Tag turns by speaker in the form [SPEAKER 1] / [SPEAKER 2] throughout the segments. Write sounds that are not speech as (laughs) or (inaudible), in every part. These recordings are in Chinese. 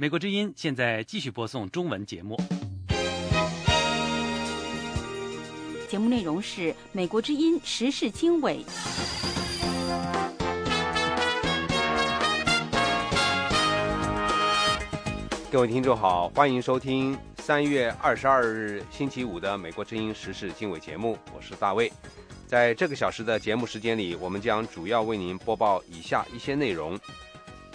[SPEAKER 1] 美国之音现在继续播送中文节目。
[SPEAKER 2] 节目内容是美国之音时事经纬。
[SPEAKER 3] 各位听众好，欢迎收听三月二十二日星期五的美国之音时事经纬节目，我是大卫。在这个小时的节目时间里，我们将主要为您播报以下一些内容。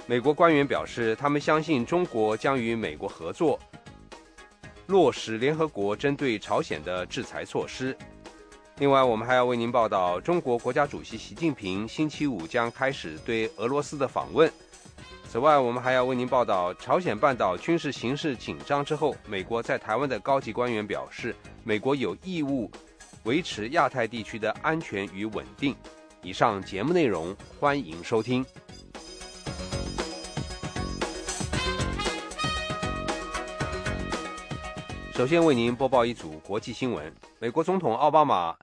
[SPEAKER 3] 美国官员表示，他们相信中国将与美国合作，落实联合国针对朝鲜的制裁措施。另外，我们还要为您报道，中国国家主席习近平星期五将开始对俄罗斯的访问。此外，我们还要为您报道，朝鲜半岛军事形势紧张之后，美国在台湾的高级官员表示，美国有义务维持亚太地区的安全与稳定。以上节目内容，欢迎收听。首先为您播报一组国际新闻：美国总统奥巴马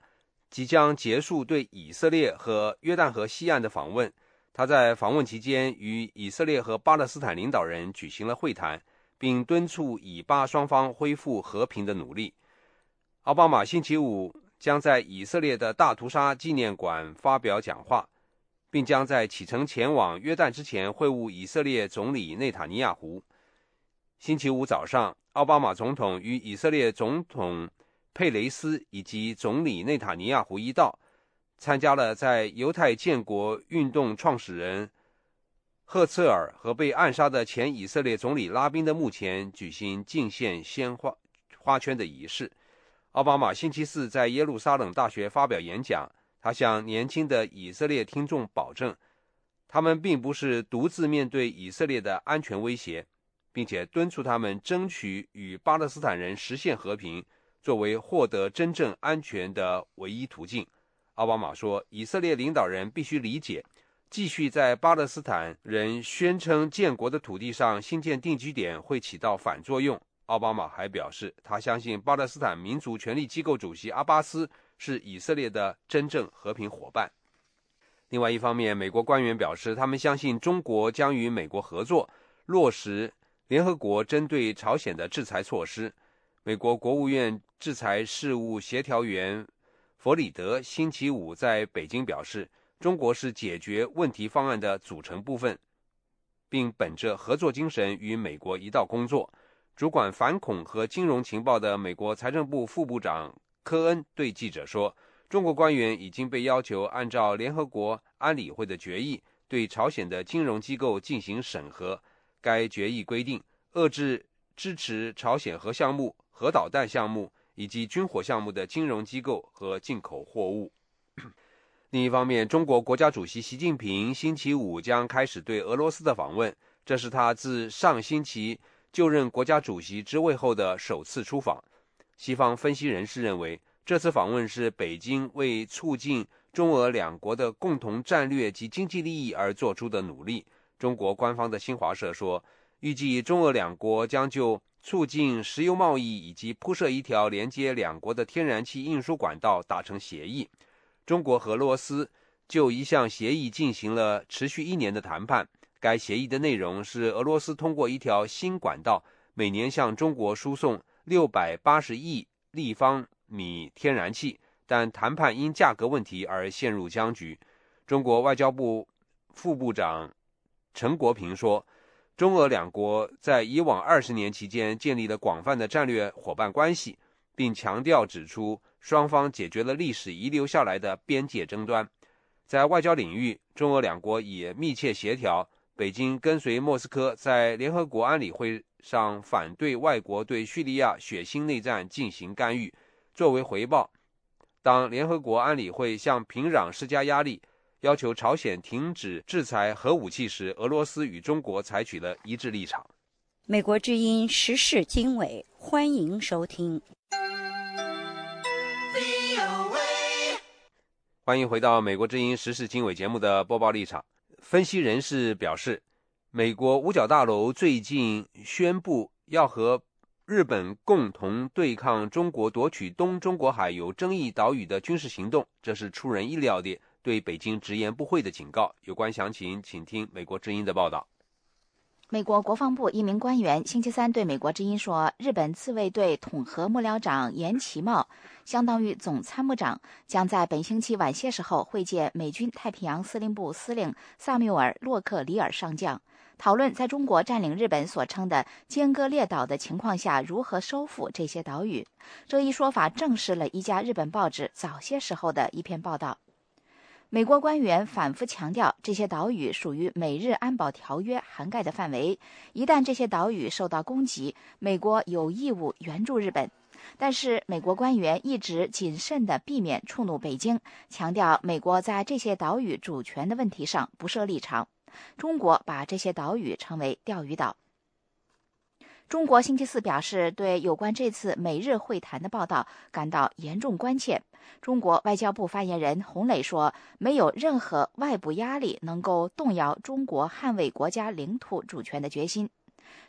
[SPEAKER 3] 即将结束对以色列和约旦河西岸的访问。他在访问期间与以色列和巴勒斯坦领导人举行了会谈，并敦促以巴双方恢复和平的努力。奥巴马星期五将在以色列的大屠杀纪念馆发表讲话，并将在启程前往约旦之前会晤以色列总理内塔尼亚胡。星期五早上，奥巴马总统与以色列总统佩雷斯以及总理内塔尼亚胡一道。参加了在犹太建国运动创始人赫策尔和被暗杀的前以色列总理拉宾的墓前举行敬献鲜花花圈的仪式。奥巴马星期四在耶路撒冷大学发表演讲，他向年轻的以色列听众保证，他们并不是独自面对以色列的安全威胁，并且敦促他们争取与巴勒斯坦人实现和平，作为获得真正安全的唯一途径。奥巴马说：“以色列领导人必须理解，继续在巴勒斯坦人宣称建国的土地上新建定居点会起到反作用。”奥巴马还表示，他相信巴勒斯坦民族权力机构主席阿巴斯是以色列的真正和平伙伴。另外一方面，美国官员表示，他们相信中国将与美国合作，落实联合国针对朝鲜的制裁措施。美国国务院制裁事务协调员。弗里德星期五在北京表示，中国是解决问题方案的组成部分，并本着合作精神与美国一道工作。主管反恐和金融情报的美国财政部副部长科恩对记者说：“中国官员已经被要求按照联合国安理会的决议，对朝鲜的金融机构进行审核。该决议规定，遏制支持朝鲜核项目、核导弹项目。”以及军火项目的金融机构和进口货物。(clears throat) 另一方面，中国国家主席习近平星期五将开始对俄罗斯的访问，这是他自上星期就任国家主席之位后的首次出访。西方分析人士认为，这次访问是北京为促进中俄两国的共同战略及经济利益而做出的努力。中国官方的新华社说，预计中俄两国将就。促进石油贸易以及铺设一条连接两国的天然气运输管道达成协议。中国和俄罗斯就一项协议进行了持续一年的谈判。该协议的内容是俄罗斯通过一条新管道每年向中国输送六百八十亿立方米天然气，但谈判因价格问题而陷入僵局。中国外交部副部长陈国平说。中俄两国在以往二十年期间建立了广泛的战略伙伴关系，并强调指出，双方解决了历史遗留下来的边界争端。在外交领域，中俄两国也密切协调。北京跟随莫斯科在联合国安理会上反对外国对叙利亚血腥内战进行干预。作为回报，当联合国安理会向平壤施加压力。要求朝鲜停止制裁核武器时，俄罗斯与中国采取了一致立场。
[SPEAKER 2] 美国之音时事经纬，欢迎收听。
[SPEAKER 3] 欢迎回到美国之音时事经纬节目的播报立场。分析人士表示，美国五角大楼最近宣布要和日本共同对抗中国夺取东中国海有争议岛屿的军事行动，这是出人意料的。对北京直言不讳的警告。有关详情，请听美国之音的报道。
[SPEAKER 2] 美国国防部一名官员星期三对美国之音说：“日本自卫队统合幕僚长岩崎茂，相当于总参谋长，将在本星期晚些时候会见美军太平洋司令部司令萨缪尔·洛克里尔上将，讨论在中国占领日本所称的尖阁列岛的情况下如何收复这些岛屿。”这一说法证实了一家日本报纸早些时候的一篇报道。美国官员反复强调，这些岛屿属于美日安保条约涵盖的范围。一旦这些岛屿受到攻击，美国有义务援助日本。但是，美国官员一直谨慎地避免触怒北京，强调美国在这些岛屿主权的问题上不设立场。中国把这些岛屿称为钓鱼岛。中国星期四表示，对有关这次美日会谈的报道感到严重关切。中国外交部发言人洪磊说：“没有任何外部压力能够动摇中国捍卫国家领土主权的决心。”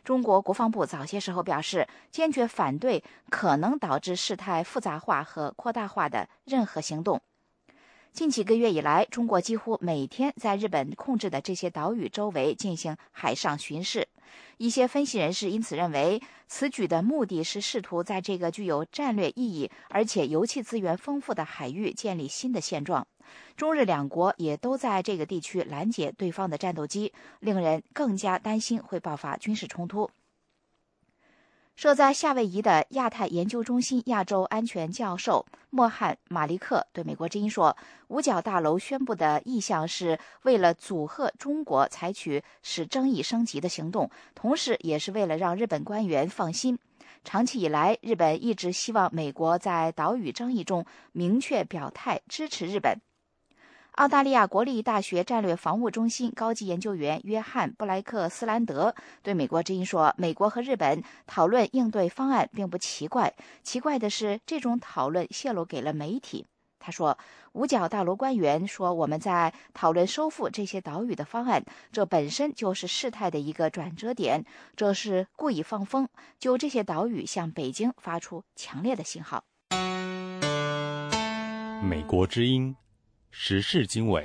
[SPEAKER 2] 中国国防部早些时候表示，坚决反对可能导致事态复杂化和扩大化的任何行动。近几个月以来，中国几乎每天在日本控制的这些岛屿周围进行海上巡视。一些分析人士因此认为，此举的目的是试图在这个具有战略意义而且油气资源丰富的海域建立新的现状。中日两国也都在这个地区拦截对方的战斗机，令人更加担心会爆发军事冲突。设在夏威夷的亚太研究中心亚洲安全教授莫汉·马利克对美国之音说：“五角大楼宣布的意向是为了阻吓中国采取使争议升级的行动，同时也是为了让日本官员放心。长期以来，日本一直希望美国在岛屿争议中明确表态支持日本。”澳大利亚国立大学战略防务中心高级研究员约翰·布莱克斯兰德对美国之音说：“美国和日本讨论应对方案并不奇怪，奇怪的是这种讨论泄露给了媒体。”他说：“五角大楼官员说我们在讨论收复这些岛屿的方案，这本身就是事态的一个转折点，这是故意放风，就这些岛屿向北京发出强烈的信号。”
[SPEAKER 1] 美国之音。时事经纬。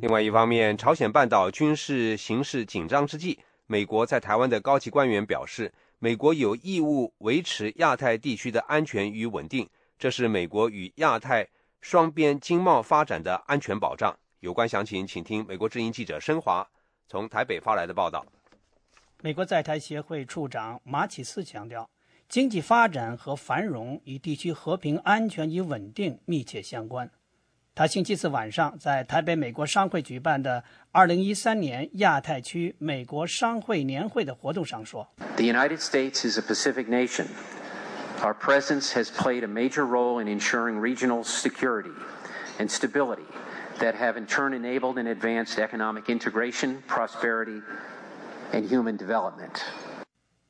[SPEAKER 3] 另外一方面，朝鲜半岛军事形势紧张之际，美国在台湾的高级官员表示，美国有义务维持亚太地区的安全与稳定，这是美国与亚太双边经贸发展的安全保障。有关详情，请听美国之音记者申华从台北发来的报道。
[SPEAKER 4] 美国在台协会处长马启思强调。经济发展和繁荣与地区和平、安全与稳定密切相关。他星期四晚上在台北美国商会举办的2013年亚太区美国商会年会的活动上说：“
[SPEAKER 5] The United States is a Pacific nation. Our presence has played a major role in ensuring regional security and stability that have in turn enabled and advanced economic integration, prosperity, and human development.”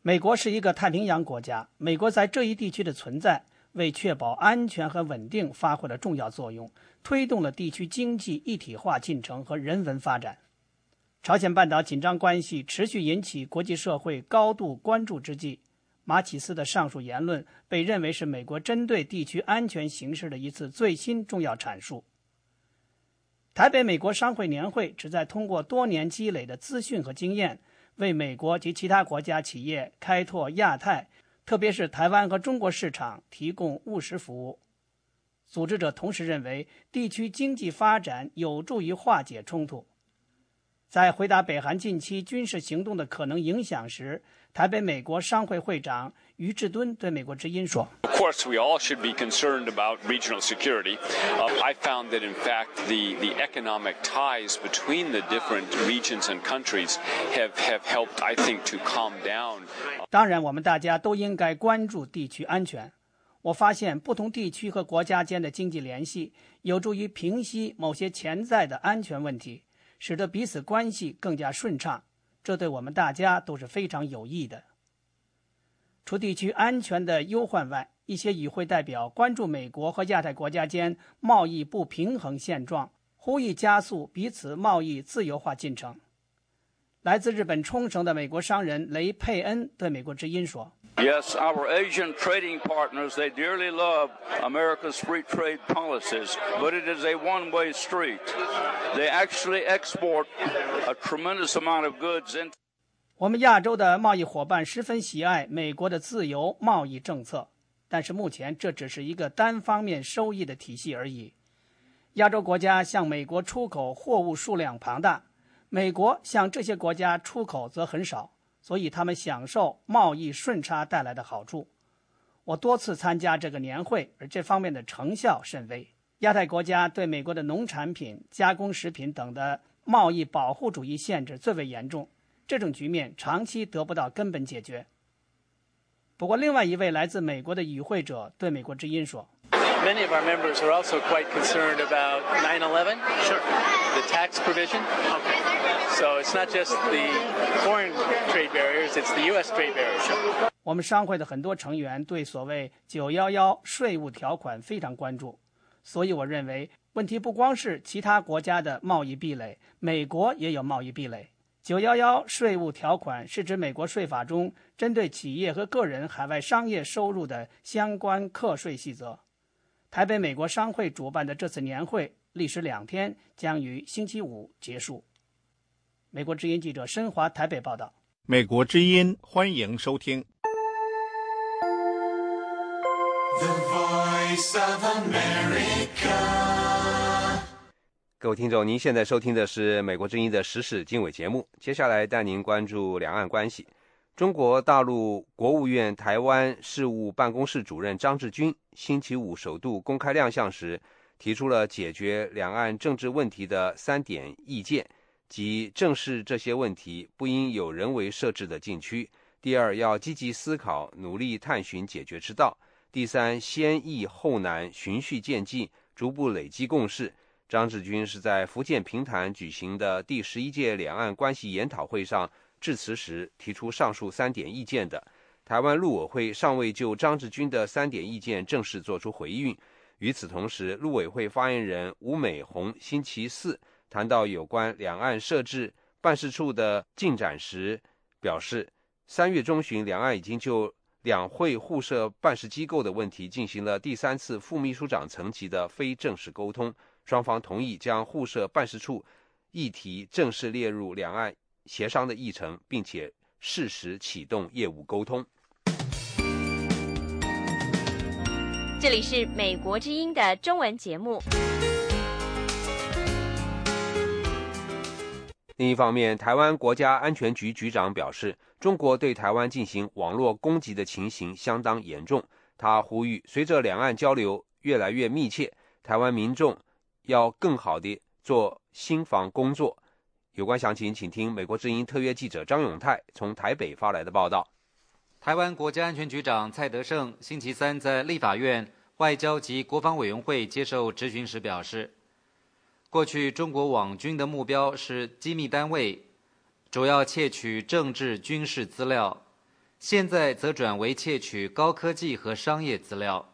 [SPEAKER 4] 美国是一个太平洋国家，美国在这一地区的存在，为确保安全和稳定发挥了重要作用，推动了地区经济一体化进程和人文发展。朝鲜半岛紧张关系持续引起国际社会高度关注之际，马启思的上述言论被认为是美国针对地区安全形势的一次最新重要阐述。台北美国商会年会旨在通过多年积累的资讯和经验。为美国及其他国家企业开拓亚太，特别是台湾和中国市场提供务实服务。组织者同时认为，地区经济发展有助于化解冲突。在回答北韩近期军事行动的可能影响时，台北美国商会会长于志敦对美国之音说
[SPEAKER 6] ：“Of course, we all should be concerned about regional security. I found that, in fact, the the economic ties between the different regions and countries have have helped, I think, to calm down.”
[SPEAKER 4] 当然，我们大家都应该关注地区安全。我发现，不同地区和国家间的经济联系有助于平息某些潜在的安全问题。使得彼此关系更加顺畅，这对我们大家都是非常有益的。除地区安全的忧患外，一些与会代表关注美国和亚太国家间贸易不平衡现状，呼吁加速彼此贸易自由化进程。来自日本冲绳的美国商人雷佩恩对美国之音说
[SPEAKER 7] Yes, our Asian trading partners, they dearly love America's free trade policies, but it is a one-way street. They actually export a tremendous amount of goods into
[SPEAKER 4] 我们亚洲的贸易伙伴十分喜爱美国的自由贸易政策，但是目前这只是一个单方面收益的体系而已。亚洲国家向美国出口货物数量庞大，美国向这些国家出口则很少。所以他们享受贸易顺差带来的好处。我多次参加这个年会，而这方面的成效甚微。亚太国家对美国的农产品、加工食品等的贸易保护主义限制最为严重，这种局面长期得不到根本解决。不过，另外一位来自美国的与会者对美国之音说。
[SPEAKER 8] Many of our members are also quite concerned about 9/11. Sure. The tax provision. Okay. So it's not just the foreign trade barriers; it's the U.S. trade barriers.
[SPEAKER 4] 我们商会的很多成员对所谓“九幺幺”税务条款非常关注，所以我认为问题不光是其他国家的贸易壁垒，美国也有贸易壁垒。九幺幺税务条款是指美国税法中针对企业和个人海外商业收入的相关课税细则。台北美国商会主办的这次年会历时两天，将于星期五结束。美国之音记者申华台北报道。
[SPEAKER 9] 美国之音欢迎收听。
[SPEAKER 3] 各位听众，您现在收听的是美国之音的时事经纬节目。接下来带您关注两岸关系。中国大陆国务院台湾事务办公室主任张志军星期五首度公开亮相时，提出了解决两岸政治问题的三点意见：即正视这些问题不应有人为设置的禁区；第二，要积极思考，努力探寻解决之道；第三，先易后难，循序渐进，逐步累积共识。张志军是在福建平潭举行的第十一届两岸关系研讨会上。致辞时提出上述三点意见的台湾陆委会尚未就张志军的三点意见正式作出回应。与此同时，陆委会发言人吴美红星期四谈到有关两岸设置办事处的进展时表示，三月中旬，两岸已经就两会互设办事机构的问题进行了第三次副秘书长层级的非正式沟通，双方同意将互设办事处议题正式列入两岸。协商的议程，并且适时启动业务沟通。
[SPEAKER 10] 这里是美国之音的中文节目。
[SPEAKER 3] 另一方面，台湾国家安全局局长表示，中国对台湾进行网络攻击的情形相当严重。他呼吁，随着两岸交流越来越密切，台湾民众要更好地做心防工作。有关详情，请听美国之音特约记者张永泰从台北发来的报道。
[SPEAKER 11] 台湾国家安全局长蔡德胜星期三在立法院外交及国防委员会接受质询时表示，过去中国网军的目标是机密单位，主要窃取政治军事资料，现在则转为窃取高科技和商业资料。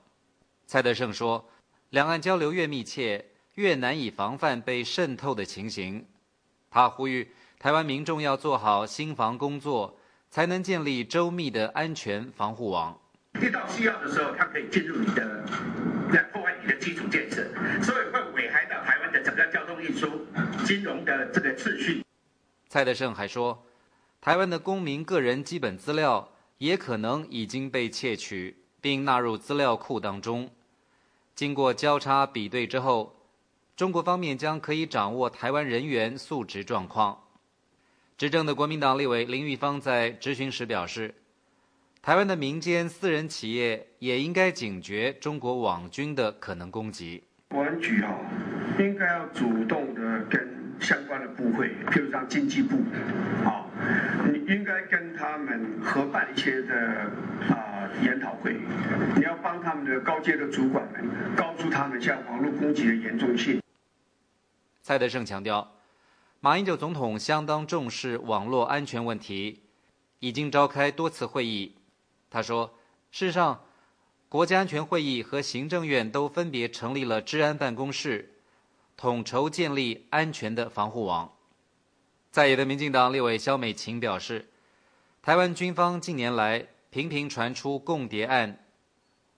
[SPEAKER 11] 蔡德胜说，两岸交流越密切，越难以防范被渗透的情形。他呼吁台湾民众要做好心防工作，才能建立周密的安全防护网。
[SPEAKER 12] 遇到需要的时候，它可以进入你的，来破坏你的基础建设，所以的整个交通运输、金融的这个秩序。
[SPEAKER 11] 蔡德胜还说，台湾的公民个人基本资料也可能已经被窃取，并纳入资料库当中。经过交叉比对之后。中国方面将可以掌握台湾人员素质状况。执政的国民党立委林玉芳在质询时表示，台湾的民间私人企业也应该警觉中国网军的可能攻击。
[SPEAKER 12] 国安局啊，应该要主动的跟相关的部会，譬如像经济部，啊，你应该跟他们合办一些的啊研讨会，你要帮他们的高阶的主管们告诉他们像网络攻击的严重性。
[SPEAKER 11] 蔡德胜强调，马英九总统相当重视网络安全问题，已经召开多次会议。他说：“事实上，国家安全会议和行政院都分别成立了治安办公室，统筹建立安全的防护网。”在野的民进党立委肖美琴表示，台湾军方近年来频频传出共谍案，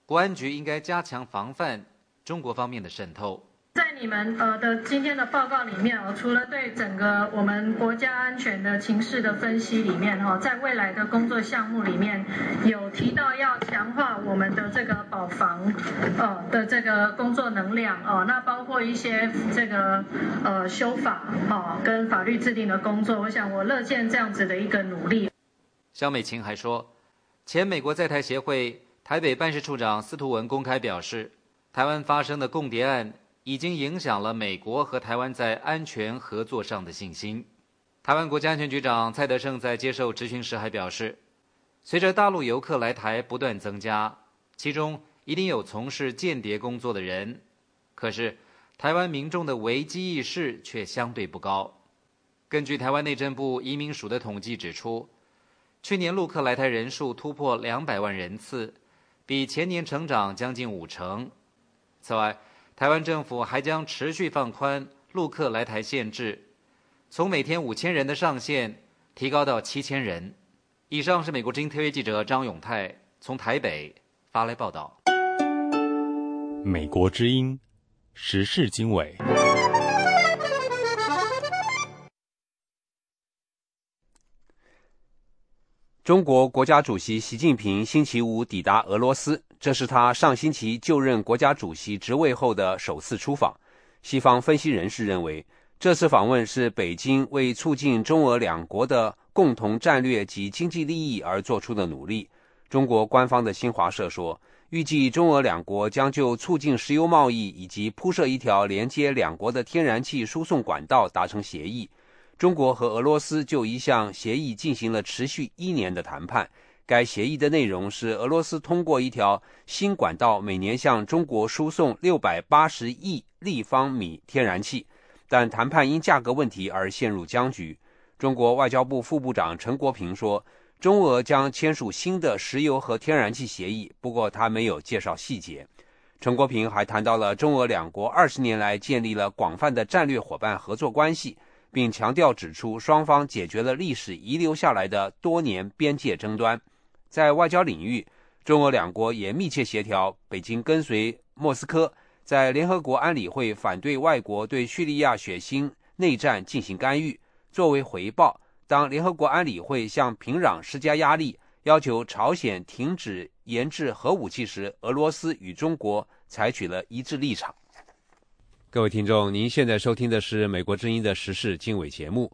[SPEAKER 11] 国安局应该加强防范中国方面的渗透。
[SPEAKER 13] 在你们呃的今天的报告里面哦，除了对整个我们国家安全的情势的分析里面哈，在未来的工作项目里面有提到要强化我们的这个保防呃的这个工作能量哦，那包括一些这个呃修法哦跟法律制定的工作，我想我乐见这样子的一个努力。
[SPEAKER 11] 肖美琴还说，前美国在台协会台北办事处长司徒文公开表示，台湾发生的共谍案。已经影响了美国和台湾在安全合作上的信心。台湾国家安全局长蔡德胜在接受质询时还表示，随着大陆游客来台不断增加，其中一定有从事间谍工作的人。可是，台湾民众的危机意识却相对不高。根据台湾内政部移民署的统计指出，去年陆客来台人数突破两百万人次，比前年成长将近五成。此外，台湾政府还将持续放宽陆客来台限制，从每天五千人的上限提高到七千人。以上是美国之音特约记者张永泰从台北发来报道。
[SPEAKER 1] 美国之音时事经纬。
[SPEAKER 3] 中国国家主席习近平星期五抵达俄罗斯。这是他上星期就任国家主席职位后的首次出访。西方分析人士认为，这次访问是北京为促进中俄两国的共同战略及经济利益而做出的努力。中国官方的新华社说，预计中俄两国将就促进石油贸易以及铺设一条连接两国的天然气输送管道达成协议。中国和俄罗斯就一项协议进行了持续一年的谈判。该协议的内容是俄罗斯通过一条新管道每年向中国输送六百八十亿立方米天然气，但谈判因价格问题而陷入僵局。中国外交部副部长陈国平说，中俄将签署新的石油和天然气协议，不过他没有介绍细节。陈国平还谈到了中俄两国二十年来建立了广泛的战略伙伴合作关系，并强调指出双方解决了历史遗留下来的多年边界争端。在外交领域，中俄两国也密切协调。北京跟随莫斯科，在联合国安理会反对外国对叙利亚血腥内战进行干预。作为回报，当联合国安理会向平壤施加压力，要求朝鲜停止研制核武器时，俄罗斯与中国采取了一致立场。各位听众，您现在收听的是美国之音的时事经纬节目。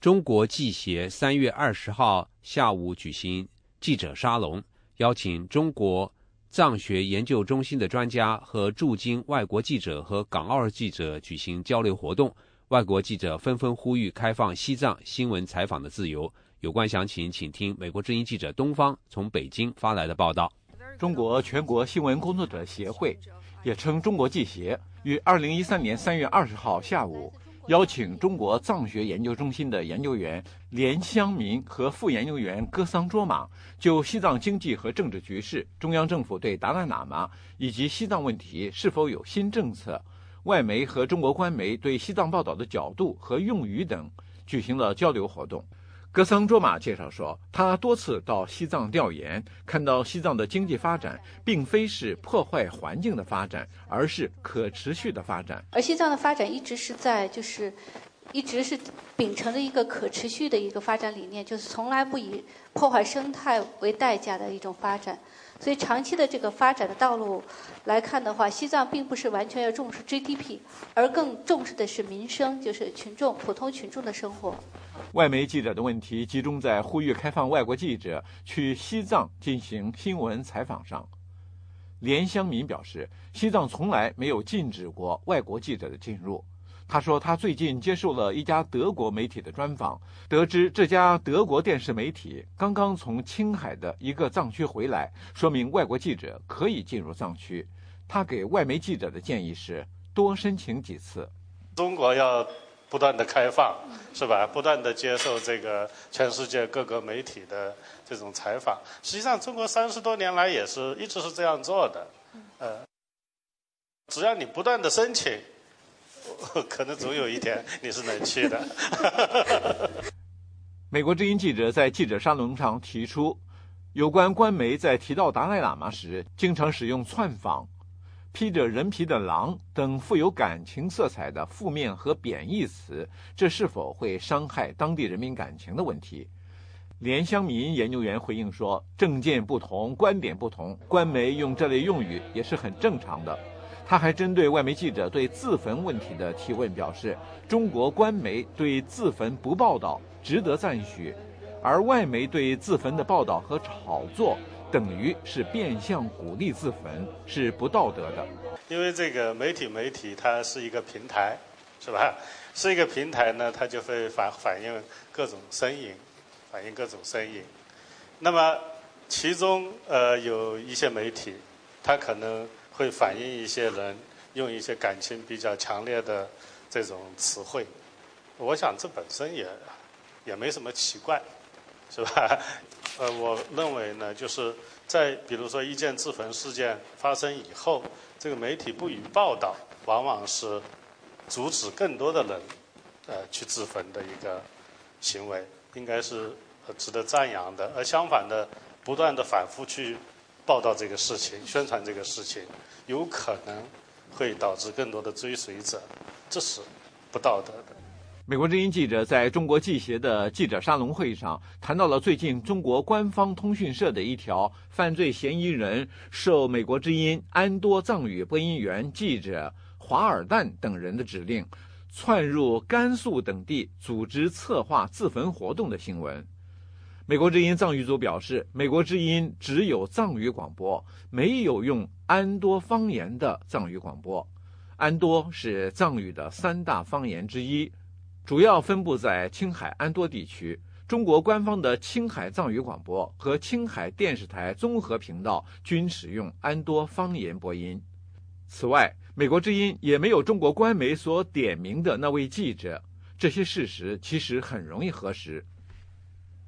[SPEAKER 3] 中国记协三月二十号下午举行。记者沙龙邀请中国藏学研究中心的专家和驻京外国记者和港澳记者举行交流活动，外国记者纷纷呼吁开放西藏新闻采访的自由。有关详情，请听美国之音记者东方从北京发来的报道。
[SPEAKER 9] 中国全国新闻工作者协会，也称中国记协，于二零一三年三月二十号下午。邀请中国藏学研究中心的研究员连香民和副研究员戈桑卓玛就西藏经济和政治局势、中央政府对达赖喇嘛以及西藏问题是否有新政策、外媒和中国官媒对西藏报道的角度和用语等，举行了交流活动。格桑卓玛介绍说，他多次到西藏调研，看到西藏的经济发展并非是破坏环境的发展，而是可持续的发展。
[SPEAKER 14] 而西藏的发展一直是在，就是一直是秉承着一个可持续的一个发展理念，就是从来不以破坏生态为代价的一种发展。所以，长期的这个发展的道路来看的话，西藏并不是完全要重视 GDP，而更重视的是民生，就是群众、普通群众的生活。
[SPEAKER 9] 外媒记者的问题集中在呼吁开放外国记者去西藏进行新闻采访上。连香民表示，西藏从来没有禁止过外国记者的进入。他说，他最近接受了一家德国媒体的专访，得知这家德国电视媒体刚刚从青海的一个藏区回来，说明外国记者可以进入藏区。他给外媒记者的建议是多申请几次。
[SPEAKER 15] 中国要。不断的开放，是吧？不断的接受这个全世界各个媒体的这种采访。实际上，中国三十多年来也是一直是这样做的。呃，只要你不断的申请，(laughs) 可能总有一天 (laughs) 你是能去的。(laughs)
[SPEAKER 9] 美国之音记者在记者沙龙上提出，有关官媒在提到达赖喇嘛时，经常使用“窜访”、“披着人皮的狼”等富有感情色彩的负面和贬义词，这是否会伤害当地人民感情的问题？连香民研究员回应说：“政见不同，观点不同，官媒用这类用语也是很正常的。”他还针对外媒记者对自焚问题的提问表示：“中国官媒对自焚不报道，值得赞许；而外媒对自焚的报道和炒作，等于是变相鼓励自焚，是不道德的。”
[SPEAKER 15] 因为这个媒体，媒体它是一个平台，是吧？是一个平台呢，它就会反反映各种声音。反映各种声音，那么其中呃有一些媒体，它可能会反映一些人用一些感情比较强烈的这种词汇，我想这本身也也没什么奇怪，是吧？呃，我认为呢，就是在比如说一件自焚事件发生以后，这个媒体不予报道，往往是阻止更多的人呃去自焚的一个行为。应该是值得赞扬的，而相反的，不断的反复去报道这个事情、宣传这个事情，有可能会导致更多的追随者，这是不道德的。
[SPEAKER 9] 美国之音记者在中国记协的记者沙龙会上谈到了最近中国官方通讯社的一条犯罪嫌疑人受美国之音安多藏语播音员记者华尔旦等人的指令。窜入甘肃等地组织策划自焚活动的新闻。美国之音藏语组表示，美国之音只有藏语广播，没有用安多方言的藏语广播。安多是藏语的三大方言之一，主要分布在青海安多地区。中国官方的青海藏语广播和青海电视台综合频道均使用安多方言播音。此外，美国之音也没有中国官媒所点名的那位记者，这些事实其实很容易核实。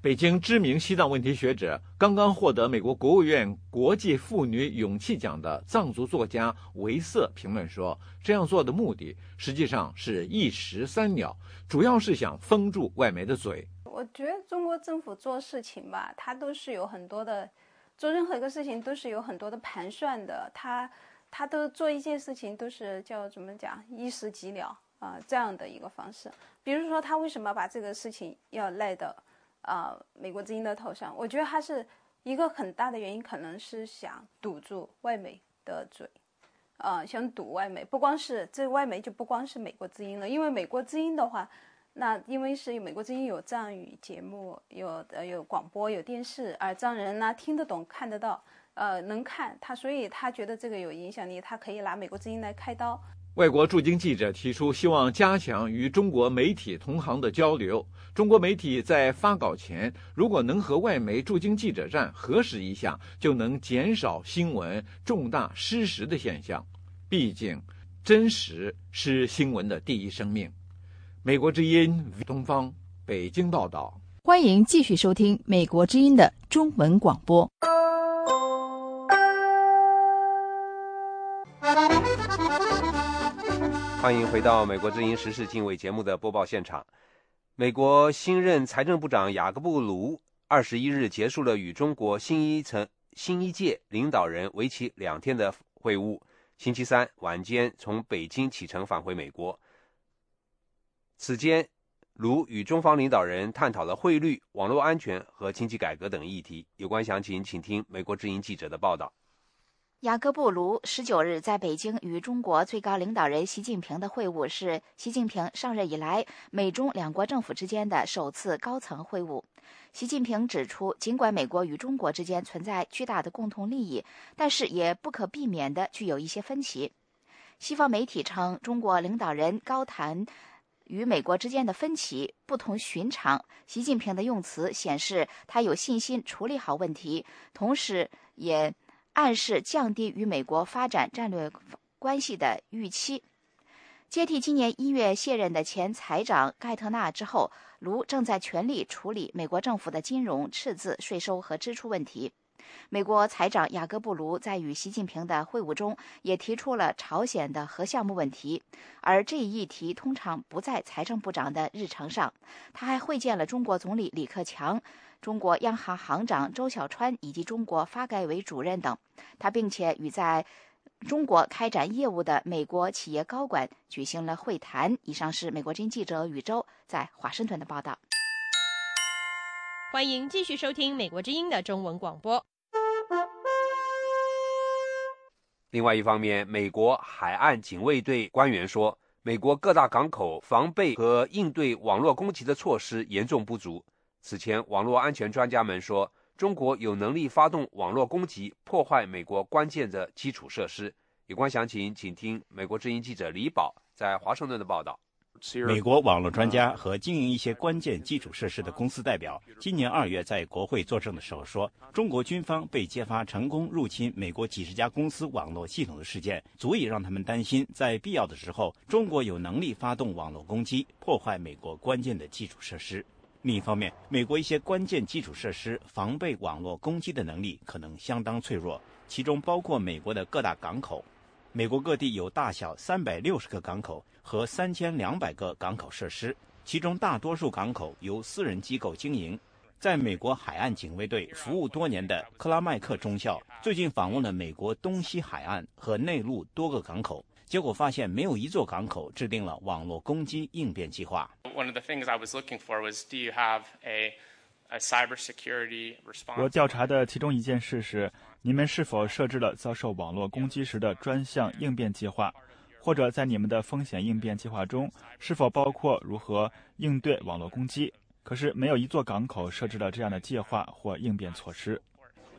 [SPEAKER 9] 北京知名西藏问题学者、刚刚获得美国国务院国际妇女勇气奖的藏族作家维瑟评论说：“这样做的目的实际上是一石三鸟，主要是想封住外媒的嘴。”
[SPEAKER 16] 我觉得中国政府做事情吧，它都是有很多的，做任何一个事情都是有很多的盘算的，它。他都做一件事情，都是叫怎么讲，一石几鸟啊，这样的一个方式。比如说，他为什么把这个事情要赖到啊美国之音的头上？我觉得他是一个很大的原因，可能是想堵住外媒的嘴，啊，想堵外媒。不光是这外媒，就不光是美国之音了，因为美国之音的话，那因为是美国之音有藏语节目，有呃有广播，有电视，而藏人呢听得懂，看得到。呃，能看他，所以他觉得这个有影响力，他可以拿美国之音来开刀。
[SPEAKER 9] 外国驻京记者提出，希望加强与中国媒体同行的交流。中国媒体在发稿前，如果能和外媒驻京记者站核实一下，就能减少新闻重大失实的现象。毕竟，真实是新闻的第一生命。美国之音东方北京报道。
[SPEAKER 17] 欢迎继续收听美国之音的中文广播。
[SPEAKER 3] 欢迎回到《美国之音时事经纬》节目的播报现场。美国新任财政部长雅各布·卢二十一日结束了与中国新一层新一届领导人为期两天的会晤，星期三晚间从北京启程返回美国。此间，卢与中方领导人探讨了汇率、网络安全和经济改革等议题。有关详情，请听美国之音记者的报道。
[SPEAKER 2] 雅各布·卢十九日在北京与中国最高领导人习近平的会晤，是习近平上任以来美中两国政府之间的首次高层会晤。习近平指出，尽管美国与中国之间存在巨大的共同利益，但是也不可避免地具有一些分歧。西方媒体称，中国领导人高谈与美国之间的分歧不同寻常。习近平的用词显示他有信心处理好问题，同时也。暗示降低与美国发展战略关系的预期。接替今年一月卸任的前财长盖特纳之后，卢正在全力处理美国政府的金融、赤字、税收和支出问题。美国财长雅各布卢在与习近平的会晤中也提出了朝鲜的核项目问题，而这一议题通常不在财政部长的日程上。他还会见了中国总理李克强、中国央行行长周小川以及中国发改委主任等。他并且与在中国开展业务的美国企业高管举行了会谈。以上是美国经记者宇宙在华盛顿的报道。
[SPEAKER 10] 欢迎继续收听美国之音的中文广播。
[SPEAKER 3] 另外一方面，美国海岸警卫队官员说，美国各大港口防备和应对网络攻击的措施严重不足。此前，网络安全专家们说，中国有能力发动网络攻击，破坏美国关键的基础设施。有关详情，请听美国之音记者李宝在华盛顿的报道。
[SPEAKER 18] 美国网络专家和经营一些关键基础设施的公司代表，今年二月在国会作证的时候说，中国军方被揭发成功入侵美国几十家公司网络系统的事件，足以让他们担心，在必要的时候，中国有能力发动网络攻击，破坏美国关键的基础设施。另一方面，美国一些关键基础设施防备网络攻击的能力可能相当脆弱，其中包括美国的各大港口。美国各地有大小三百六十个港口和三千两百个港口设施，其中大多数港口由私人机构经营。在美国海岸警卫队服务多年的克拉麦克中校最近访问了美国东西海岸和内陆多个港口，结果发现没有一座港口制定了网络攻击应变计划。
[SPEAKER 19] One of the things I was looking for was, do you have a a cybersecurity response?
[SPEAKER 20] 我调查的其中一件事是。你们是否设置了遭受网络攻击时的专项应变计划，或者在你们的风险应变计划中是否包括如何应对网络攻击？可是没有一座港口设置了这样的计划或应变措施。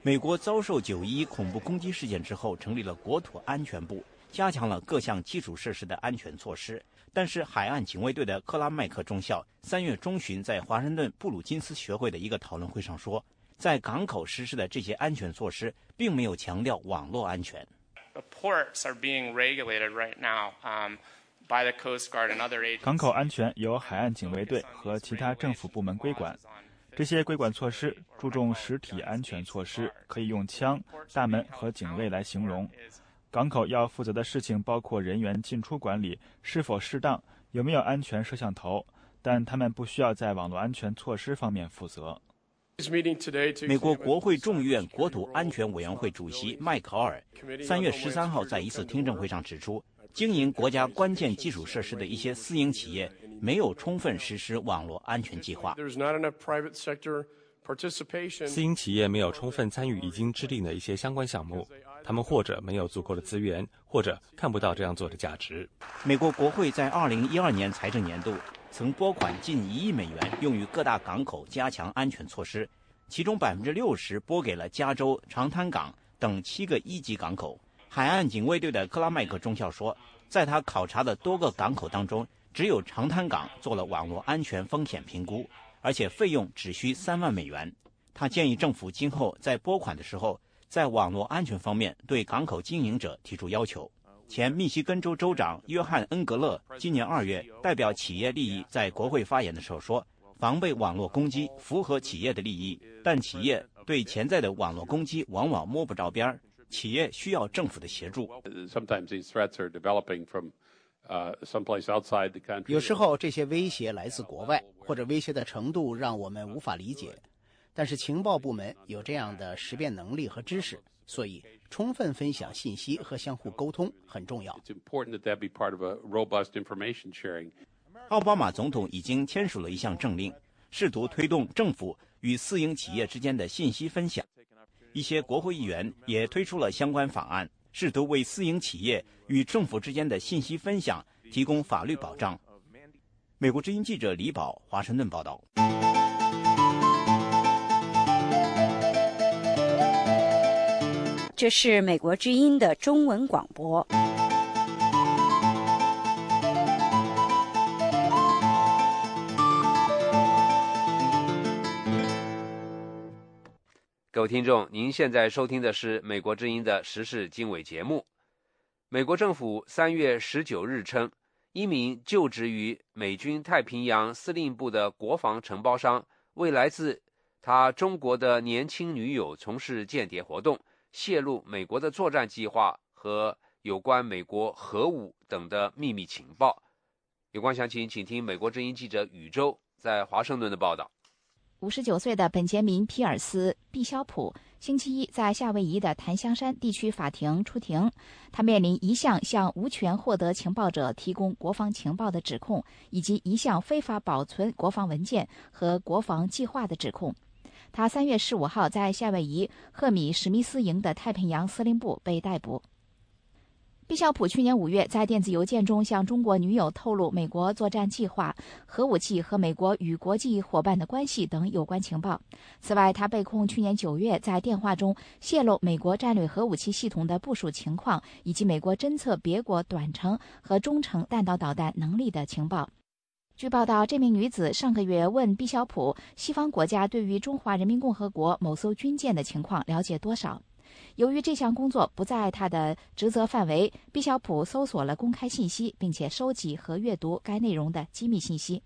[SPEAKER 18] 美国遭受九一恐怖攻击事件之后，成立了国土安全部，加强了各项基础设施的安全措施。但是，海岸警卫队的克拉麦克中校三月中旬在华盛顿布鲁金斯学会的一个讨论会上说。在港口实施的这些安全措施，并没有强调网络安全。The ports are being regulated right now.
[SPEAKER 20] Um, 港口安全由海岸警卫队和其他政府部门规管。这些规管措施注重实体安全措施，可以用枪、大门和警卫来形容。港口要负责的事情包括人员进出管理是否适当，有没有安全摄像头，但他们不需要在网络安全措施方面负责。
[SPEAKER 18] 美国国会众议院国土安全委员会主席迈考尔三月十三号在一次听证会上指出，经营国家关键基础设施的一些私营企业没有充分实施网络安全计划。
[SPEAKER 1] 私营企业没有充分参与已经制定的一些相关项目，他们或者没有足够的资源，或者看不到这样做的价值。
[SPEAKER 18] 美国国会在二零一二年财政年度。曾拨款近一亿美元用于各大港口加强安全措施，其中百分之六十拨给了加州长滩港等七个一级港口。海岸警卫队的克拉麦克中校说，在他考察的多个港口当中，只有长滩港做了网络安全风险评估，而且费用只需三万美元。他建议政府今后在拨款的时候，在网络安全方面对港口经营者提出要求。前密西根州州长约翰·恩格勒今年二月代表企业利益在国会发言的时候说：“防备网络攻击符合企业的利益，但企业对潜在的网络攻击往往摸不着边儿，企业需要政府的协助。”
[SPEAKER 21] 有时候这些威胁来自国外，或者威胁的程度让我们无法理解。但是情报部门有这样的识别能力和知识，所以。充分分享信息和相互沟通很重要。
[SPEAKER 18] 奥巴马总统已经签署了一项政令，试图推动政府与私营企业之间的信息分享。一些国会议员也推出了相关法案，试图为私营企业与政府之间的信息分享提供法律保障。美国之音记者李宝华盛顿报道。
[SPEAKER 22] 这是美国之音的中文广播。
[SPEAKER 3] 各位听众，您现在收听的是美国之音的时事经纬节目。美国政府三月十九日称，一名就职于美军太平洋司令部的国防承包商为来自他中国的年轻女友从事间谍活动，泄露美国的作战计划和有关美国核武等的秘密情报。有关详情，请听美国之音记者宇宙在华盛顿的报道。
[SPEAKER 2] 五十九岁的本杰明·皮尔斯·毕肖普星期一在夏威夷的檀香山地区法庭出庭，他面临一项向无权获得情报者提供国防情报的指控，以及一项非法保存国防文件和国防计划的指控。他三月十五号在夏威夷赫米史密斯营的太平洋司令部被逮捕。毕肖普去年五月在电子邮件中向中国女友透露美国作战计划、核武器和美国与国际伙伴的关系等有关情报。此外，他被控去年九月在电话中泄露美国战略核武器系统的部署情况，以及美国侦测别国短程和中程弹道导弹能力的情报。据报道，这名女子上个月问毕肖普：“西方国家对于中华人民共和国某艘军舰的情况了解多少？”由于这项工作不在他的职责范围，毕肖普搜索了公开信息，并且收集和阅读该内容的机密信息。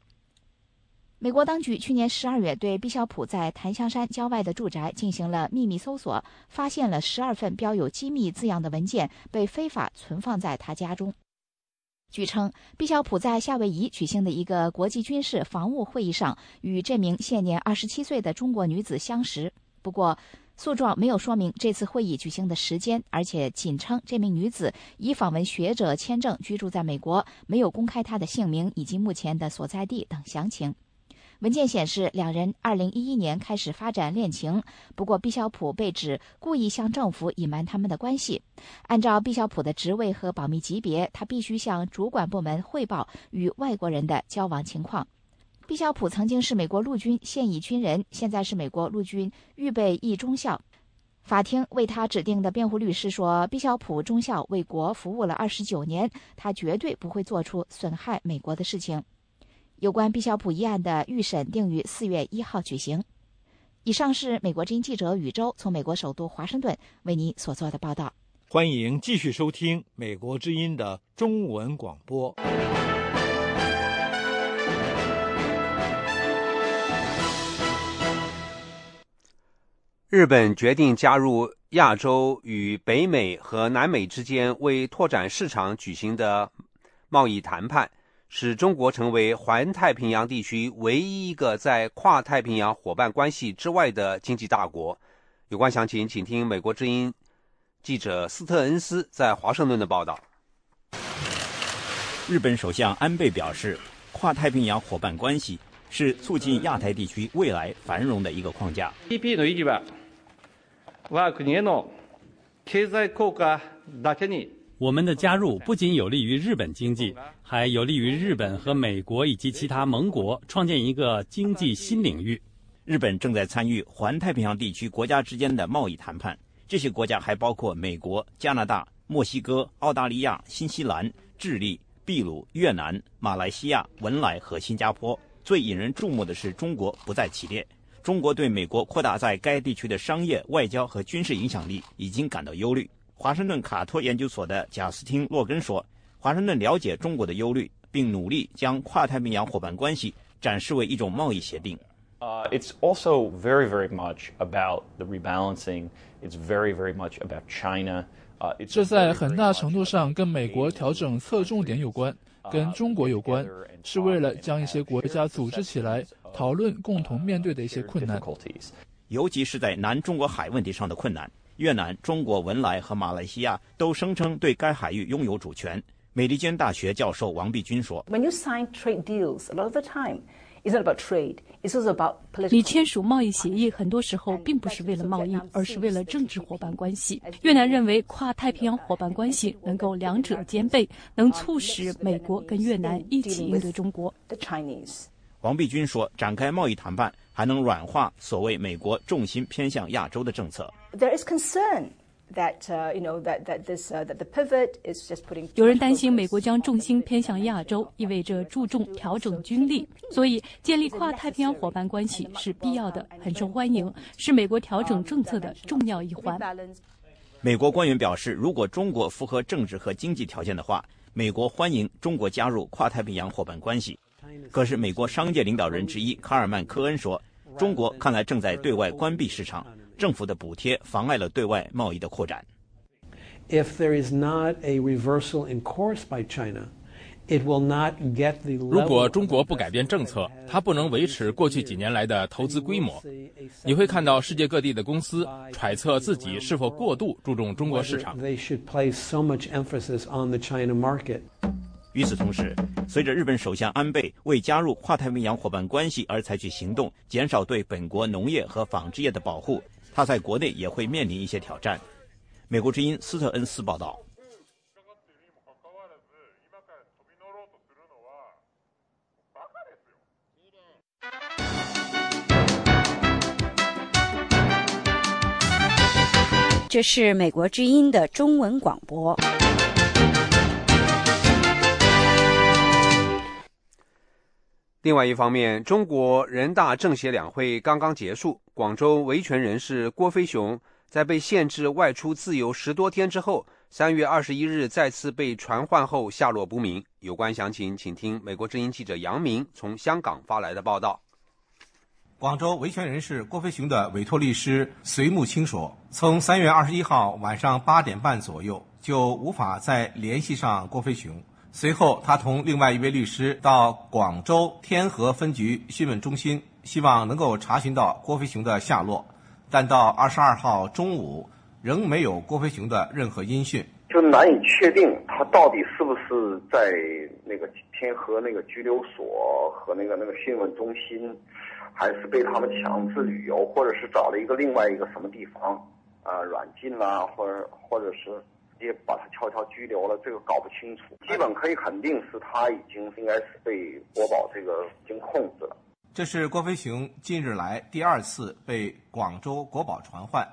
[SPEAKER 2] 美国当局去年十二月对毕肖普在檀香山郊外的住宅进行了秘密搜索，发现了十二份标有“机密”字样的文件被非法存放在他家中。据称，毕晓普在夏威夷举行的一个国际军事防务会议上与这名现年二十七岁的中国女子相识。不过，诉状没有说明这次会议举行的时间，而且仅称这名女子以访问学者签证居住在美国，没有公开她的姓名以及目前的所在地等详情。文件显示，两人2011年开始发展恋情。不过，毕肖普被指故意向政府隐瞒他们的关系。按照毕肖普的职位和保密级别，他必须向主管部门汇报与外国人的交往情况。毕肖普曾经是美国陆军现役军人，现在是美国陆军预备役中校。法庭为他指定的辩护律师说：“毕肖普中校为国服务了二十九年，他绝对不会做出损害美国的事情。”有关毕肖普一案的预审定于四月一号举行。以上是美国之音记者宇宙从美国首都华盛顿为您所做的报道。
[SPEAKER 23] 欢迎继续收听美国之音的中文广播。
[SPEAKER 3] 日本决定加入亚洲与北美和南美之间为拓展市场举行的贸易谈判。使中国成为环太平洋地区唯一一个在跨太平洋伙伴关系之外的经济大国。有关详情，请听美国之音记者斯特恩斯在华盛顿的报道。
[SPEAKER 18] 日本首相安倍表示，跨太平洋伙伴关系是促进亚太地区未来繁荣的一个框架。
[SPEAKER 24] TP の意義は我が国への経済効果だけに。
[SPEAKER 25] 我们的加入不仅有利于日本经济，还有利于日本和美国以及其他盟国创建一个经济新领域。
[SPEAKER 18] 日本正在参与环太平洋地区国家之间的贸易谈判，这些国家还包括美国、加拿大、墨西哥、澳大利亚、新西兰、智利、秘鲁、越南、马来西亚、文莱和新加坡。最引人注目的是，中国不在其列。中国对美国扩大在该地区的商业、外交和军事影响力已经感到忧虑。华盛顿卡托研究所的贾斯汀·洛根说：“华盛顿了解中国的忧虑，并努力将跨太平洋伙伴关系展示为一种贸易协定。”
[SPEAKER 26] Uh, it's also very, very much about the rebalancing. It's very, very much about China.
[SPEAKER 27] 这在很大程度上跟美国调整侧重点有关，跟中国有关，是为了将一些国家组织起来，讨论共同面对的一些困难，
[SPEAKER 18] 尤其是在南中国海问题上的困难。越南、中国、文莱和马来西亚都声称对该海域拥有主权。美利坚大学教授王碧君说
[SPEAKER 28] ：“When you sign trade deals, a lot of the time, it's not about trade. It's also about political.”
[SPEAKER 29] 你签署贸易协议，很多时候并不是为了贸易，而是为了政治伙伴关系。越南认为跨太平洋伙伴关系能够两者兼备，能促使美国跟越南一起应对中国。
[SPEAKER 28] The Chinese.
[SPEAKER 18] 王碧君说：“展开贸易谈判还能软化所谓美国重心偏向亚洲的政策。”
[SPEAKER 28] There is concern that you know that that this that the pivot is just putting.
[SPEAKER 29] 有人担心美国将重心偏向亚洲，意味着注重调整军力，所以建立跨太平洋伙伴关系是必要的，很受欢迎，是美国调整政策的重要一环。
[SPEAKER 18] 美国官员表示，如果中国符合政治和经济条件的话，美国欢迎中国加入跨太平洋伙伴关系。可是，美国商界领导人之一卡尔曼·科恩说，中国看来正在对外关闭市场，政府的补贴妨碍了对外贸易的扩展。
[SPEAKER 30] If there is not a reversal in course by China, it will not get the
[SPEAKER 31] 如果中国不改变政策，它不能维持过去几年来的投资规模。你会看到世界各地的公司揣测自己是否过度注重中国市场。
[SPEAKER 30] They should place so much emphasis on the China market.
[SPEAKER 18] 与此同时，随着日本首相安倍为加入跨太平洋伙伴关系而采取行动，减少对本国农业和纺织业的保护，他在国内也会面临一些挑战。美国之音斯特恩斯报道。
[SPEAKER 22] 这是美国之音的中文广播。
[SPEAKER 3] 另外一方面，中国人大政协两会刚刚结束，广州维权人士郭飞雄在被限制外出自由十多天之后，三月二十一日再次被传唤后下落不明。有关详情，请听美国之音记者杨明从香港发来的报道。
[SPEAKER 32] 广州维权人士郭飞雄的委托律师隋木青说，从三月二十一号晚上八点半左右就无法再联系上郭飞雄。随后，他同另外一位律师到广州天河分局讯问中心，希望能够查询到郭飞雄的下落，但到二十二号中午仍没有郭飞雄的任何音讯。
[SPEAKER 33] 就难以确定他到底是不是在那个天河那个拘留所和那个那个讯问中心，还是被他们强制旅游，或者是找了一个另外一个什么地方啊、软禁啦、或者或者是接把他悄悄拘留了，这个搞不清楚。基本可以肯定是他已经应该是被国保这个已经控制了。
[SPEAKER 32] 这是郭飞雄近日来第二次被广州国保传唤。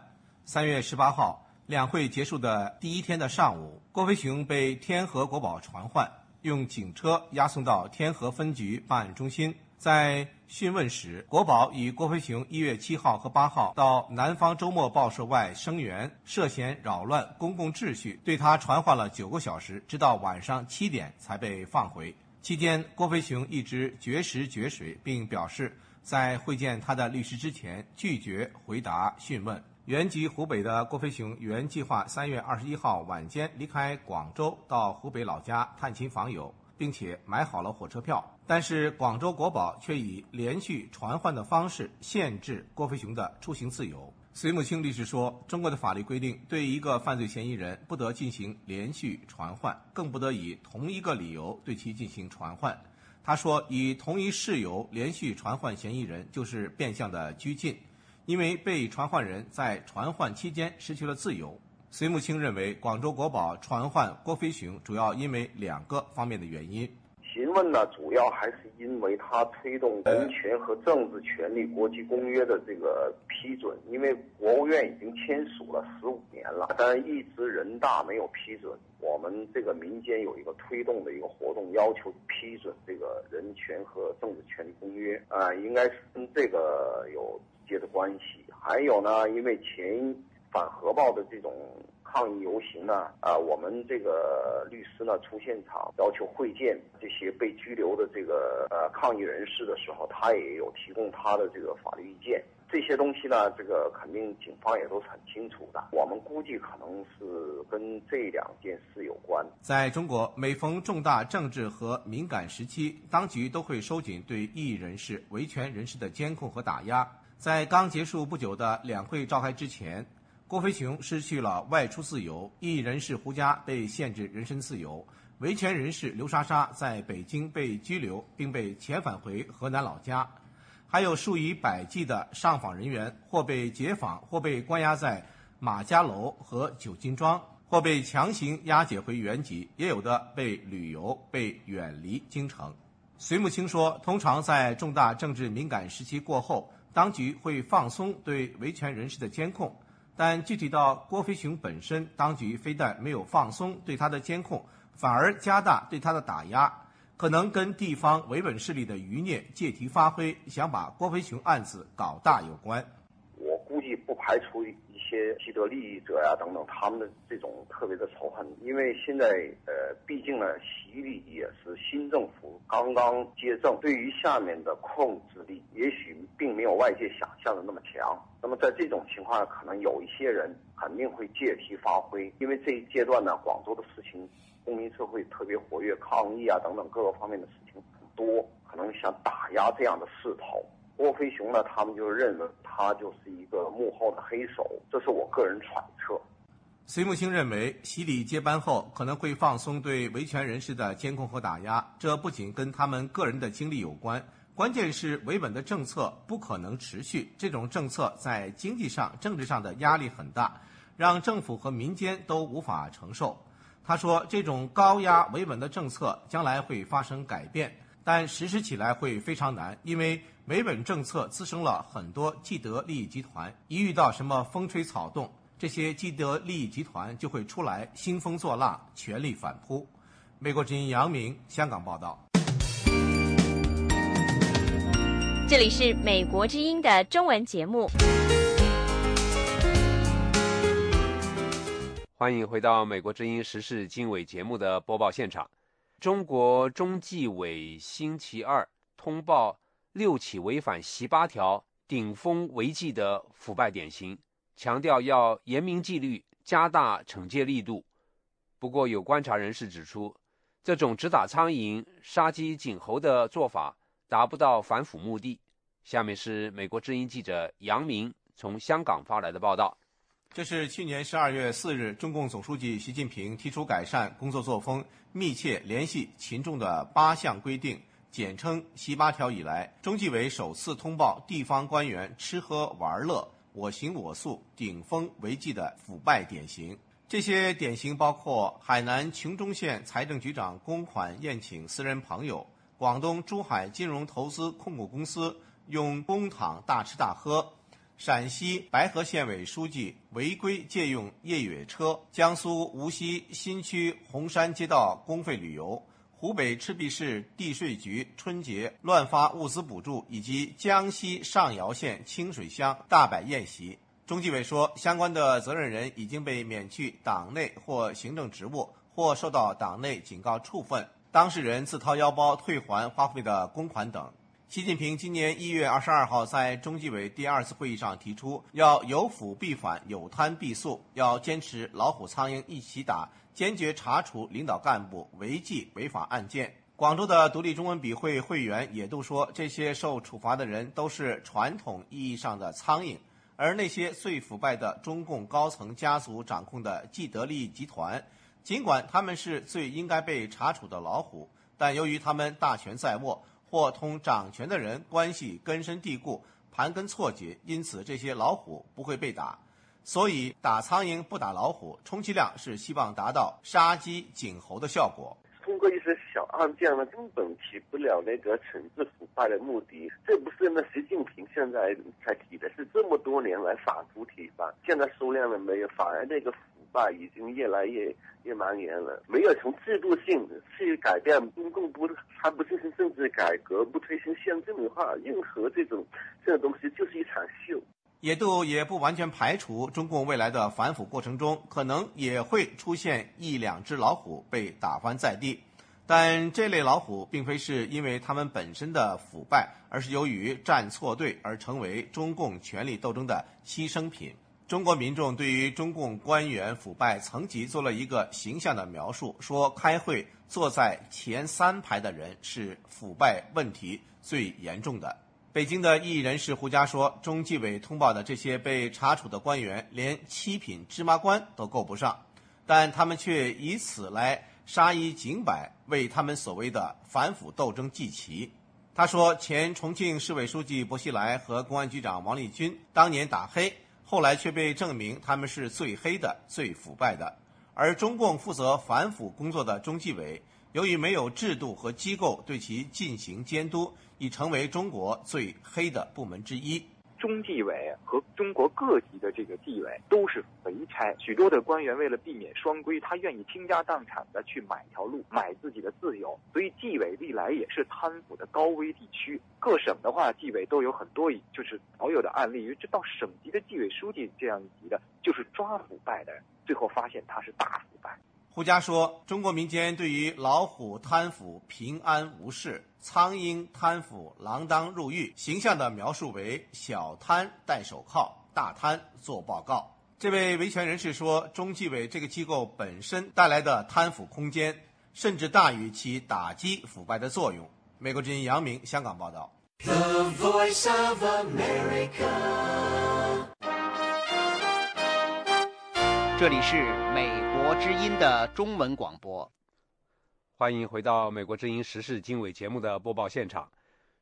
[SPEAKER 32] 三月十八号，两会结束的第一天的上午，郭飞雄被天河国保传唤，用警车押送到天河分局办案中心。在讯问时，国宝与郭飞雄一月七号和八号到南方周末报社外声援，涉嫌扰乱公共秩序，对他传唤了九个小时，直到晚上七点才被放回。期间，郭飞雄一直绝食绝水，并表示在会见他的律师之前拒绝回答讯问。原籍湖北的郭飞雄原计划三月二十一号晚间离开广州到湖北老家探亲访友，并且买好了火车票。但是广州国保却以连续传唤的方式限制郭飞雄的出行自由。隋木青律师说，中国的法律规定，对一个犯罪嫌疑人不得进行连续传唤，更不得以同一个理由对其进行传唤。他说，以同一事由连续传唤嫌疑人，就是变相的拘禁，因为被传唤人在传唤期间失去了自由。隋木青认为，广州国宝传唤郭飞雄主要因为两个方面的原因。
[SPEAKER 33] 询问呢，主要还是因为他推动人权和政治权利国际公约的这个批准，因为国务院已经签署了十五年了，但一直人大没有批准。我们这个民间有一个推动的一个活动，要求批准这个人权和政治权利公约啊、应该是跟这个有直接的关系。还有呢，因为前反核爆的这种抗议游行呢，啊、我们这个律师呢出现场要求会见这些被拘留的这个呃抗议人士的时候，他也有提供他的这个法律意见。这些东西呢，这个肯定警方也都是很清楚的。我们估计可能是跟这两件事有关。
[SPEAKER 32] 在中国，每逢重大政治和敏感时期，当局都会收紧对异议人士、维权人士的监控和打压。在刚结束不久的两会召开之前，郭飞雄失去了外出自由，艺人士胡佳被限制人身自由，维权人士刘莎莎在北京被拘留，并被遣返回河南老家。还有数以百计的上访人员或被解访，或被关押在马家楼和九金庄，或被强行押解回原籍，也有的被旅游，被远离京城。隋木青说，通常在重大政治敏感时期过后，当局会放松对维权人士的监控，但具体到郭飞雄本身，当局非但没有放松对他的监控，反而加大对他的打压。可能跟地方维稳势力的余孽借题发挥，想把郭飞雄案子搞大有关。
[SPEAKER 33] 我估计不排除一些既得利益者呀、等等他们的这种特别的仇恨，因为现在呃，毕竟呢，习李也是新政府刚刚接政，对于下面的控制力也许并没有外界想象的那么强。那么在这种情况下，可能有一些人肯定会借题发挥，因为这一阶段呢，广州的事情，公民社会特别活跃，抗议啊等等各个方面的事情很多，可能想打压这样的势头。郭飞雄呢，他们就认为他就是一个幕后的黑手，这是我个人揣测。
[SPEAKER 32] 隋木星认为，习李接班后可能会放松对维权人士的监控和打压，这不仅跟他们个人的经历有关，关键是维稳的政策不可能持续。这种政策在经济上、政治上的压力很大，让政府和民间都无法承受。他说，这种高压维稳的政策将来会发生改变，但实施起来会非常难，因为维稳政策滋生了很多既得利益集团，一遇到什么风吹草动。这些既得利益集团就会出来兴风作浪，全力反扑。美国之音杨明香港报道。
[SPEAKER 10] 这里是美国之音的中文节目。
[SPEAKER 3] 欢迎回到美国之音时事经纬节目的播报现场。中国中纪委星期二通报六起违反“十八条”顶风违纪的腐败典型。强调要严明纪律，加大惩戒力度。不过，有观察人士指出，这种只打苍蝇、杀鸡儆猴的做法达不到反腐目的。下面是美国之音记者杨明从香港发来的报道。
[SPEAKER 32] 这是去年十二月四日，中共总书记习近平提出改善工作作风、密切联系群众的八项规定，简称“习八条”以来，中纪委首次通报地方官员吃喝玩乐。我行我素、顶风违纪的腐败典型，这些典型包括海南琼中县财政局长公款宴请私人朋友，广东珠海金融投资控股公司用公帑大吃大喝，陕西白河县委书记违规借用越野车，江苏无锡新区红山街道公费旅游。湖北赤壁市地税局春节乱发物资补助，以及江西上饶县清水乡大摆宴席。中纪委说，相关的责任人已经被免去党内或行政职务，或受到党内警告处分，当事人自掏腰包退还花费的公款等。习近平今年一月二十二号在中纪委第二次会议上提出，要有腐必反，有贪必肃，要坚持老虎苍蝇一起打。坚决查处领导干部违纪违法案件。广州的独立中文笔会会员也都说，这些受处罚的人都是传统意义上的苍蝇，而那些最腐败的中共高层家族掌控的既得利益集团，尽管他们是最应该被查处的老虎，但由于他们大权在握，或同掌权的人关系根深蒂固、盘根错节，因此这些老虎不会被打。所以打苍蝇不打老虎，充其量是希望达到杀鸡儆猴的效果。
[SPEAKER 33] 通过一些小案件呢，根本起不了那个惩治腐败的目的。这不是那习近平现在才提的，是这么多年来反复提吧？现在收敛了没有？反而那个腐败已经越来越越蔓延了。没有从制度性去改变，中共不还不进行政治改革，不推行宪政的话，任何这种这种东西就是一场秀。
[SPEAKER 32] 野度也不完全排除，中共未来的反腐过程中，可能也会出现一两只老虎被打翻在地，但这类老虎并非是因为他们本身的腐败，而是由于站错队而成为中共权力斗争的牺牲品。中国民众对于中共官员腐败层级做了一个形象的描述，说开会坐在前三排的人是腐败问题最严重的。北京的异议人士胡佳说：“中纪委通报的这些被查处的官员，连七品芝麻官都够不上，但他们却以此来杀一儆百，为他们所谓的反腐斗争祭旗。”他说：“前重庆市委书记薄熙来和公安局长王立军当年打黑，后来却被证明他们是最黑的、最腐败的，而中共负责反腐工作的中纪委。”由于没有制度和机构对其进行监督，已成为中国最黑的部门之一。
[SPEAKER 34] 中纪委和中国各级的这个纪委都是肥差，许多的官员为了避免双规，他愿意倾家荡产的去买条路，买自己的自由。所以纪委历来也是贪腐的高危地区。各省的话，纪委都有很多就是少有的案例，因为这到省级的纪委书记这样一级的，就是抓腐败的人，最后发现他是大腐败。
[SPEAKER 32] 胡佳说：“中国民间对于老虎贪腐平安无事，苍蝇贪腐锒铛入狱形象的描述为小贪戴手铐，大贪做报告。”这位维权人士说：“中纪委这个机构本身带来的贪腐空间，甚至大于其打击腐败的作用。”美国之音杨明香港报道。The Voice of America。
[SPEAKER 21] 这里是美国之音的中文广播。
[SPEAKER 3] 欢迎回到美国之音时事经纬节目的播报现场。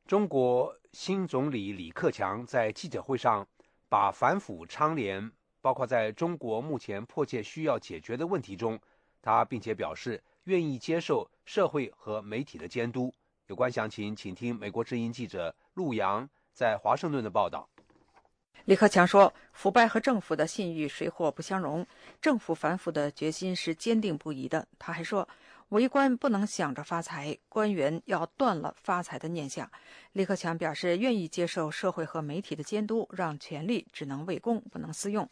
[SPEAKER 3] 中国新总理李克强在记者会上把反腐倡廉。包括在中国目前迫切需要解决的问题中，他并且表示愿意接受社会和媒体的监督。有关详情，请听美国之音记者陆洋在华盛顿的报道。
[SPEAKER 35] 李克强说：“腐败和政府的信誉水火不相容，政府反腐的决心是坚定不移的。”他还说：“为官不能想着发财，官员要断了发财的念想。”李克强表示愿意接受社会和媒体的监督，让权力只能为公，不能私用。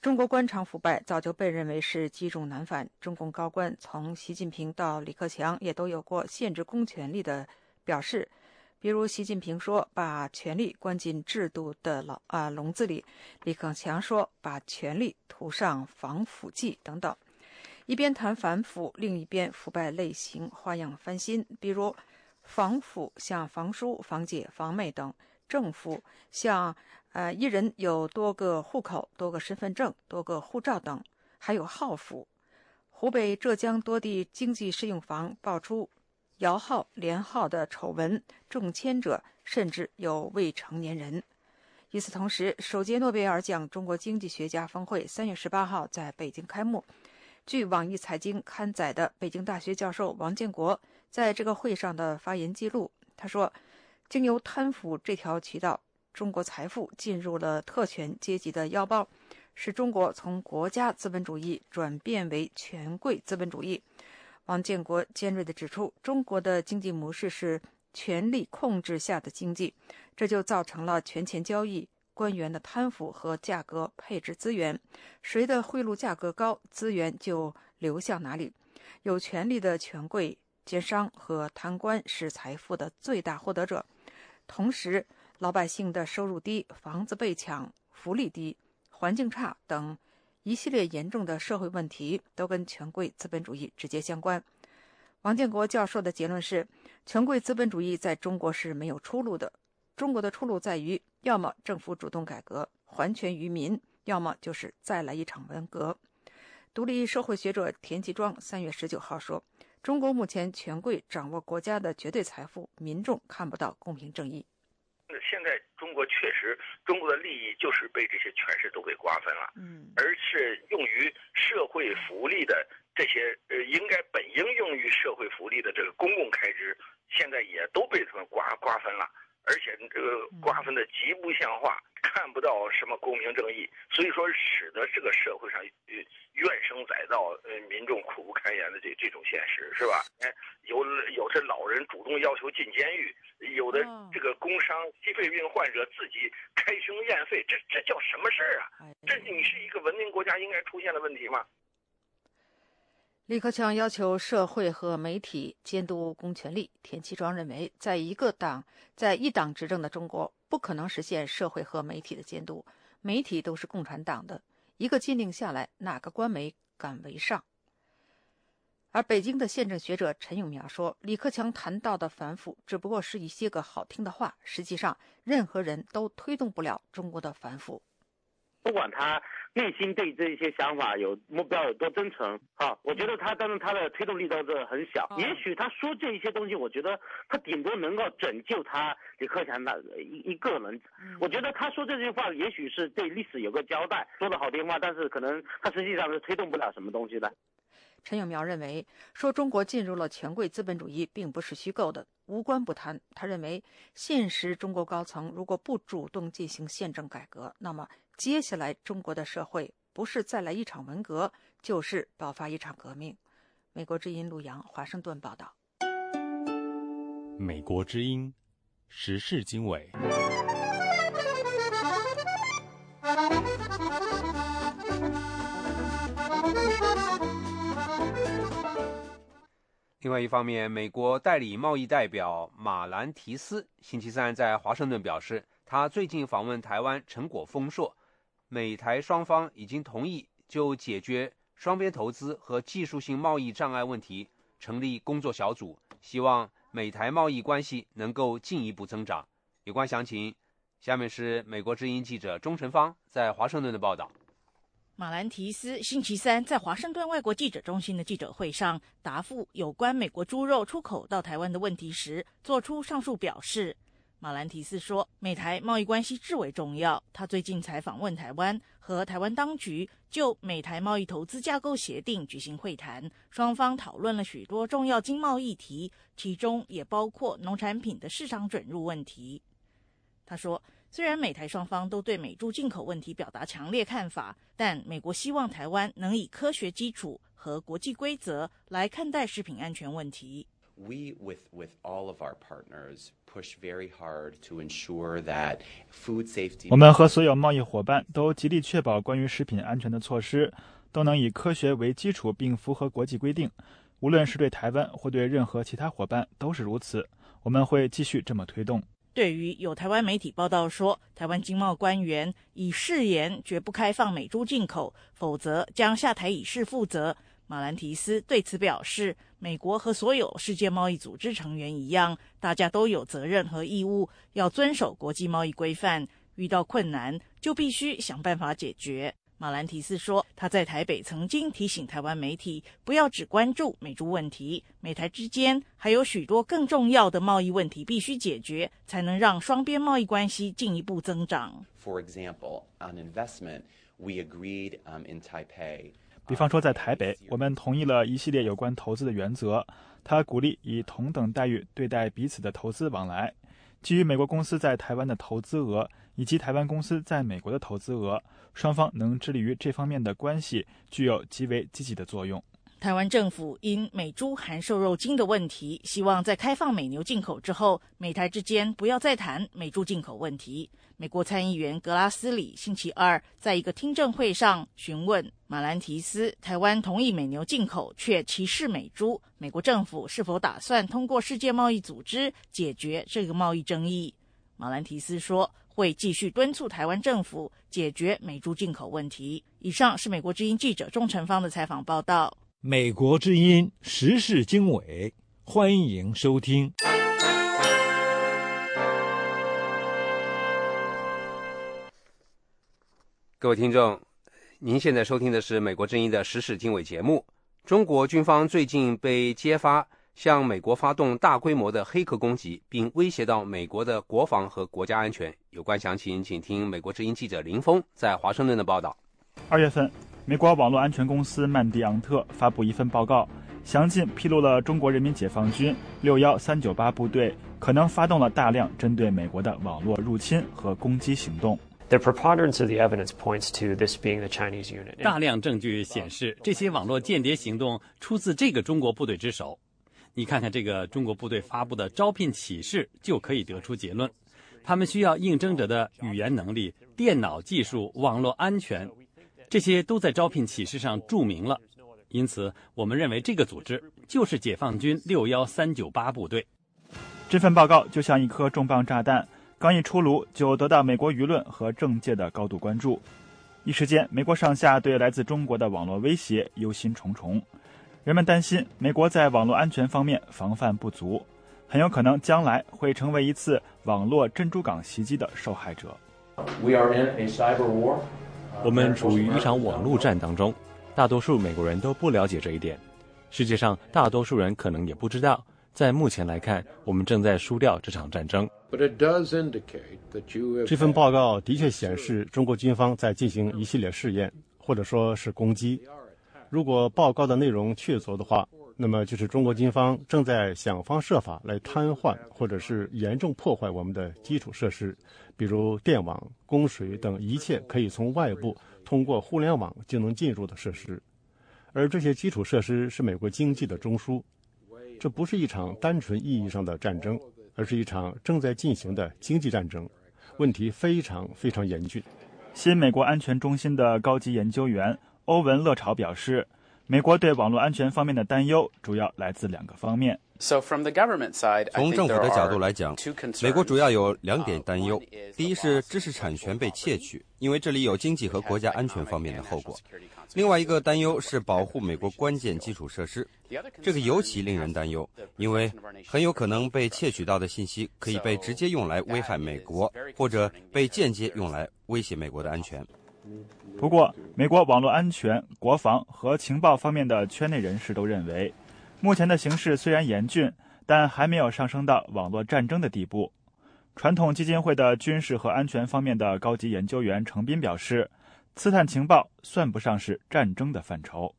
[SPEAKER 35] 中国官场腐败早就被认为是积重难返。中共高官从习近平到李克强也都有过限制公权力的表示，比如习近平说把权力关进制度的牢啊笼子里，李克强说把权力涂上防腐剂等等。一边谈反腐，另一边腐败类型花样翻新，比如。防腐像房叔、房姐、房妹等，政府像呃一人有多个户口、多个身份证、多个护照等，还有号府。湖北、浙江多地经济适用房爆出摇号连号的丑闻，中签者甚至有未成年人。与此同时，首届诺贝尔奖中国经济学家峰会三月十八号在北京开幕。据网易财经刊载的北京大学教授王建国。在这个会上的发言记录，他说：“经由贪腐这条渠道，中国财富进入了特权阶级的腰包，使中国从国家资本主义转变为权贵资本主义。”王建国尖锐地指出，中国的经济模式是权力控制下的经济，这就造成了权钱交易、官员的贪腐和价格配置资源，谁的贿赂价格高，资源就流向哪里，有权力的权贵。奸商和贪官是财富的最大获得者，同时老百姓的收入低、房子被抢、福利低、环境差等一系列严重的社会问题都跟权贵资本主义直接相关。王建国教授的结论是：权贵资本主义在中国是没有出路的。中国的出路在于，要么政府主动改革，还权于民；要么就是再来一场文革。独立社会学者田其庄三月十九号说。中国目前权贵掌握国家的绝对财富，民众看不到公平正义。
[SPEAKER 36] 现在中国确实，中国的利益就是被这些权势都给瓜分了，嗯，而是用于社会福利的这些呃，应该本应用于社会福利的这个公共开支，现在也都被他们瓜瓜分了。而且这个瓜分的极不像话，看不到什么公平正义，所以说使得这个社会上呃怨声载道，呃民众苦不堪言的这这种现实是吧？哎，有有这老人主动要求进监狱，有的这个工伤心肺病患者自己开胸验肺，这这叫什么事儿啊？这你是一个文明国家应该出现的问题吗？
[SPEAKER 35] 李克强要求社会和媒体监督公权力。田其庄认为，在一个党在一党执政的中国，不可能实现社会和媒体的监督。媒体都是共产党的，一个禁令下来，哪个官媒敢为上？而北京的宪政学者陈永苗说，李克强谈到的反腐，只不过是一些个好听的话，实际上任何人都推动不了中国的反腐。
[SPEAKER 37] 不管他。内心对这些想法有目标有多真诚？哈，我觉得他当然他的推动力倒是很小。也许他说这一些东西，我觉得他顶多能够拯救他李克强的一一个人。我觉得他说这句话，也许是对历史有个交代，说的好听话，但是可能他实际上是推动不了什么东西的。
[SPEAKER 35] 陈永苗认为，说中国进入了权贵资本主义，并不是虚构的，无关不谈。他认为，现实中国高层如果不主动进行宪政改革，那么。接下来，中国的社会不是再来一场文革，就是爆发一场革命。美国之音陆洋华盛顿报道。
[SPEAKER 1] 美国之音时事经纬。
[SPEAKER 3] 另外一方面，美国代理贸易代表马兰提斯星期三在华盛顿表示，他最近访问台湾成果丰硕，美台双方已经同意就解决双边投资和技术性贸易障碍问题成立工作小组，希望美台贸易关系能够进一步增长。有关详情，下面是美国之音记者钟成芳在华盛顿的报道。
[SPEAKER 38] 马兰提斯星期三在华盛顿外国记者中心的记者会上答复有关美国猪肉出口到台湾的问题时，做出上述表示。马兰提斯说，美台贸易关系至为重要。他最近才访问台湾，和台湾当局就美台贸易投资架构协定举行会谈，双方讨论了许多重要经贸议题，其中也包括农产品的市场准入问题。他说。虽然美台双方都对美猪进口问题表达强烈看法，但美国希望台湾能以科学基础和国际规则来看待食品安全问题。
[SPEAKER 39] We with with all of our partners push very hard to ensure that food safety.
[SPEAKER 40] 我们和所有贸易伙伴都极力确保关于食品安全的措施都能以科学为基础，并符合国际规定。无论是对台湾或对任何其他伙伴都是如此。我们会继续这么推动。
[SPEAKER 38] 对于有台湾媒体报道说，台湾经贸官员已誓言绝不开放美猪进口，否则将下台以示负责。马兰提斯对此表示，美国和所有世界贸易组织成员一样，大家都有责任和义务要遵守国际贸易规范，遇到困难就必须想办法解决。马兰提斯说，他在台北曾经提醒台湾媒体，不要只关注美猪问题，美台之间还有许多更重要的贸易问题必须解决，才能让双边贸易关系进一步增长。
[SPEAKER 39] For example, on investment, we agreed in Taipei.
[SPEAKER 40] 比方说，在台北，我们同意了一系列有关投资的原则。他鼓励以同等待遇对待彼此的投资往来。基于美国公司在台湾的投资额以及台湾公司在美国的投资额，双方能致力于这方面的关系具有极为积极的作用。
[SPEAKER 38] 台湾政府因美猪含瘦肉精的问题，希望在开放美牛进口之后，美台之间不要再谈美猪进口问题。美国参议员格拉斯里星期二在一个听证会上询问马兰提斯：台湾同意美牛进口，却歧视美猪，美国政府是否打算通过世界贸易组织解决这个贸易争议？马兰提斯说：“会继续敦促台湾政府解决美猪进口问题。”以上是美国之音记者钟成芳的采访报道。
[SPEAKER 41] 美国之音时事经纬，欢迎收听。
[SPEAKER 3] 各位听众，您现在收听的是美国之音的时事经纬节目。中国军方最近被揭发向美国发动大规模的黑客攻击，并威胁到美国的国防和国家安全。有关详情，请听美国之音记者林峰在华盛顿的报道。
[SPEAKER 40] 二月份，美国网络安全公司曼迪昂特发布一份报告，详尽披露了中国人民解放军六幺三九八部队可能发动了大量针对美国的网络入侵和攻击行动。
[SPEAKER 42] The preponderance of the evidence points to this being the Chinese unit.
[SPEAKER 25] 大量证据显示，这些网络间谍行动出自这个中国部队之手。你看看这个中国部队发布的招聘启事，就可以得出结论：他们需要应征者的语言能力、电脑技术、网络安全，这些都在招聘启事上注明了。因此，我们认为这个组织就是解放军六幺三九八部队。
[SPEAKER 40] 这份报告就像一颗重磅炸弹。刚一出炉，就得到美国舆论和政界的高度关注。一时间，美国上下对来自中国的网络威胁忧心忡忡。人们担心，美国在网络安全方面防范不足，很有可能将来会成为一次网络珍珠港袭击的受害者。
[SPEAKER 1] 我们处于一场网络战当中，大多数美国人都不了解这一点。世界上大多数人可能也不知道。在目前来看，我们正在输掉这场战争。
[SPEAKER 43] 这份报告的确显示，中国军方在进行一系列试验，或者说是攻击。如果报告的内容确凿的话，那么就是中国军方正在想方设法来瘫痪，或者是严重破坏我们的基础设施，比如电网、供水等一切可以从外部通过互联网就能进入的设施。而这些基础设施是美国经济的中枢。这不是一场单纯意义上的战争，而是一场正在进行的经济战争，问题非常非常严峻。
[SPEAKER 40] 新美国安全中心的高级研究员欧文·乐潮表示，美国对网络安全方面的担忧主要来自两个方面。
[SPEAKER 44] 从政府的角度来讲，美国主要有两点担忧：第一是知识产权被窃取，因为这里有经济和国家安全方面的后果；另外一个担忧是保护美国关键基础设施，这个尤其令人担忧，因为很有可能被窃取到的信息可以被直接用来危害美国，或者被间接用来威胁美国的安全。
[SPEAKER 40] 不过，美国网络安全、国防和情报方面的圈内人士都认为。目前的形势虽然严峻，但还没有上升到网络战争的地步。传统基金会的军事和安全方面的高级研究员程斌表示，刺探情报算不上是战争的范畴。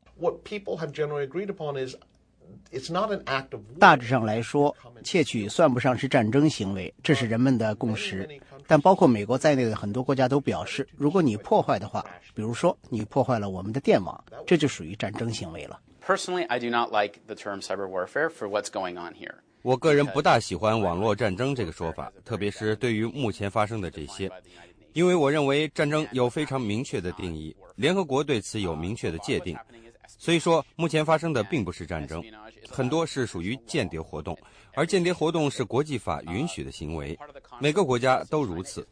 [SPEAKER 21] 大致上来说，窃取算不上是战争行为，这是人们的共识。但包括美国在内的很多国家都表示，如果你破坏的话，比如说你破坏了我们的电网，这就属于战争行为了。
[SPEAKER 44] Personally, I do not like the term cyber warfare for what's going on here. 我个人不大喜欢“网络战争”这个说法，特别是对于目前发生的这些，因为我认为战争有非常明确的定义，联合国对此有明确的界定。所以说，目前发生的并不是战争，很多是属于间谍活动，而间谍活动是国际法允许的行为，每个国家都如此。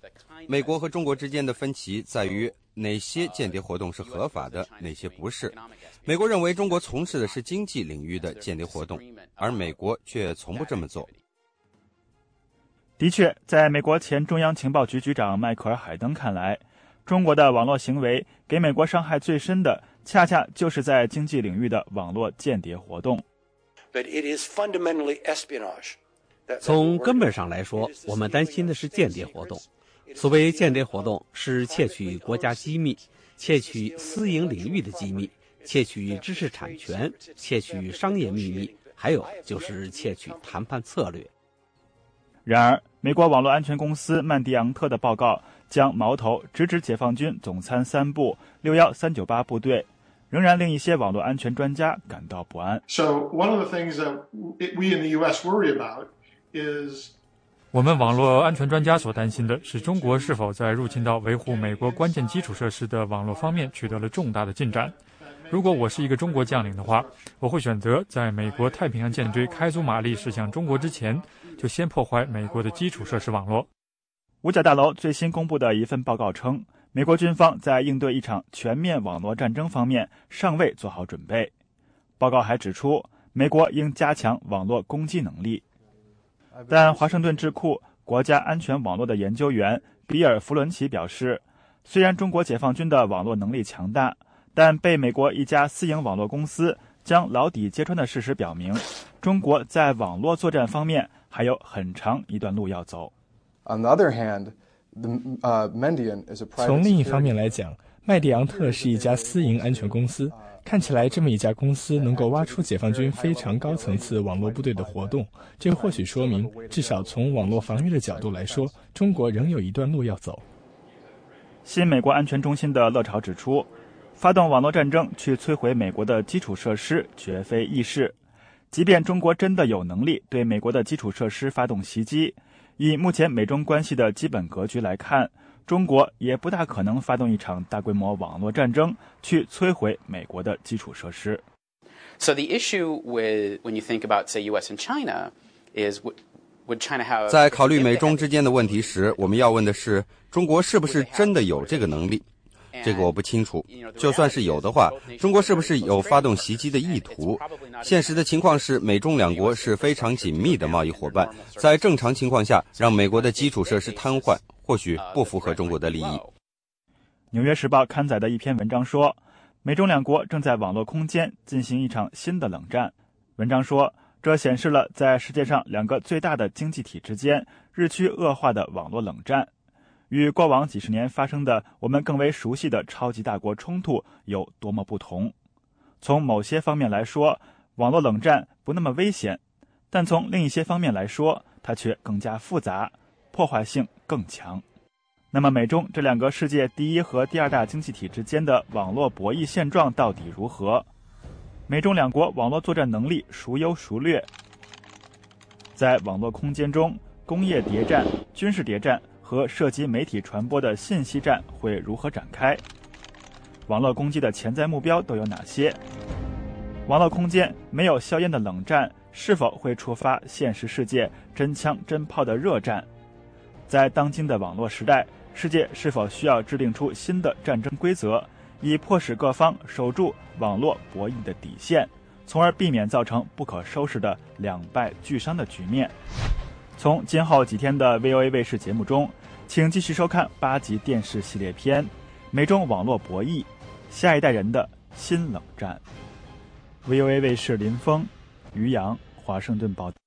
[SPEAKER 44] 美国和中国之间的分歧在于哪些间谍活动是合法的，哪些不是。美国认为中国从事的是经济领域的间谍活动，而美国却从不这么做。
[SPEAKER 40] 的确，在美国前中央情报局局长迈克尔·海登看来，中国的网络行为给美国伤害最深的，恰恰就是在经济领域的网络间谍活动。
[SPEAKER 45] 从根本上来说，我们担心的是间谍活动。所谓间谍活动，是窃取国家机密、窃取私营领域的机密。窃取知识产权，窃取商业秘密，还有就是窃取谈判策略。
[SPEAKER 40] 然而，美国网络安全公司曼迪昂特的报告将矛头直指解放军总参三部六幺三九八部队，仍然令一些网络安全专家感到不安。
[SPEAKER 46] So one of the things that we in the U.S. worry about
[SPEAKER 47] 我们网络安全专家所担心的是，中国是否在入侵到维护美国关键基础设施的网络方面取得了重大的进展。如果我是一个中国将领的话，我会选择在美国太平洋舰队开足马力驶向中国之前，就先破坏美国的基础设施网络。
[SPEAKER 40] 五角大楼最新公布的一份报告称，美国军方在应对一场全面网络战争方面尚未做好准备。报告还指出，美国应加强网络攻击能力。但华盛顿智库国家安全网络的研究员比尔·弗伦奇表示，虽然中国解放军的网络能力强大，但被美国一家私营网络公司将牢底揭穿的事实表明，中国在网络作战方面还有很长一段路要走。
[SPEAKER 48] 从另一方面来讲，麦迪昂特是一家私营安全公司。看起来，这么一家公司能够挖出解放军非常高层次网络部队的活动，这或许说明，至少从网络防御的角度来说，中国仍有一段路要走。
[SPEAKER 40] 新美国安全中心的乐潮指出。发动网络战争去摧毁美国的基础设施绝非易事，即便中国真的有能力对美国的基础设施发动袭击，以目前美中关系的基本格局来看，中国也不大可能发动一场大规模网络战争去摧毁美国的基础设施。
[SPEAKER 44] So the issue with when you think about say U.S. and China is would China have 在考虑美中之间的问题时，我们要问的是，中国是不是真的有这个能力？这个我不清楚。就算是有的话，中国是不是有发动袭击的意图？现实的情况是，美中两国是非常紧密的贸易伙伴，在正常情况下，让美国的基础设施瘫痪，或许不符合中国的利益。
[SPEAKER 40] 《纽约时报》刊载的一篇文章说，美中两国正在网络空间进行一场新的冷战。文章说，这显示了在世界上两个最大的经济体之间日趋恶化的网络冷战。与过往几十年发生的我们更为熟悉的超级大国冲突有多么不同？从某些方面来说，网络冷战不那么危险，但从另一些方面来说，它却更加复杂，破坏性更强。那么，美中这两个世界第一和第二大经济体之间的网络博弈现状到底如何？美中两国网络作战能力孰优孰劣？在网络空间中，工业谍战、军事谍战。和涉及媒体传播的信息战会如何展开？网络攻击的潜在目标都有哪些？网络空间没有硝烟的冷战，是否会触发现实世界真枪真炮的热战？在当今的网络时代，世界是否需要制定出新的战争规则，以迫使各方守住网络博弈的底线，从而避免造成不可收拾的两败俱伤的局面？从今后几天的 VOA 卫视节目中，请继续收看八集电视系列片《美中网络博弈：下一代人的新冷战》。VOA 卫视林峰、于洋、华盛顿报道。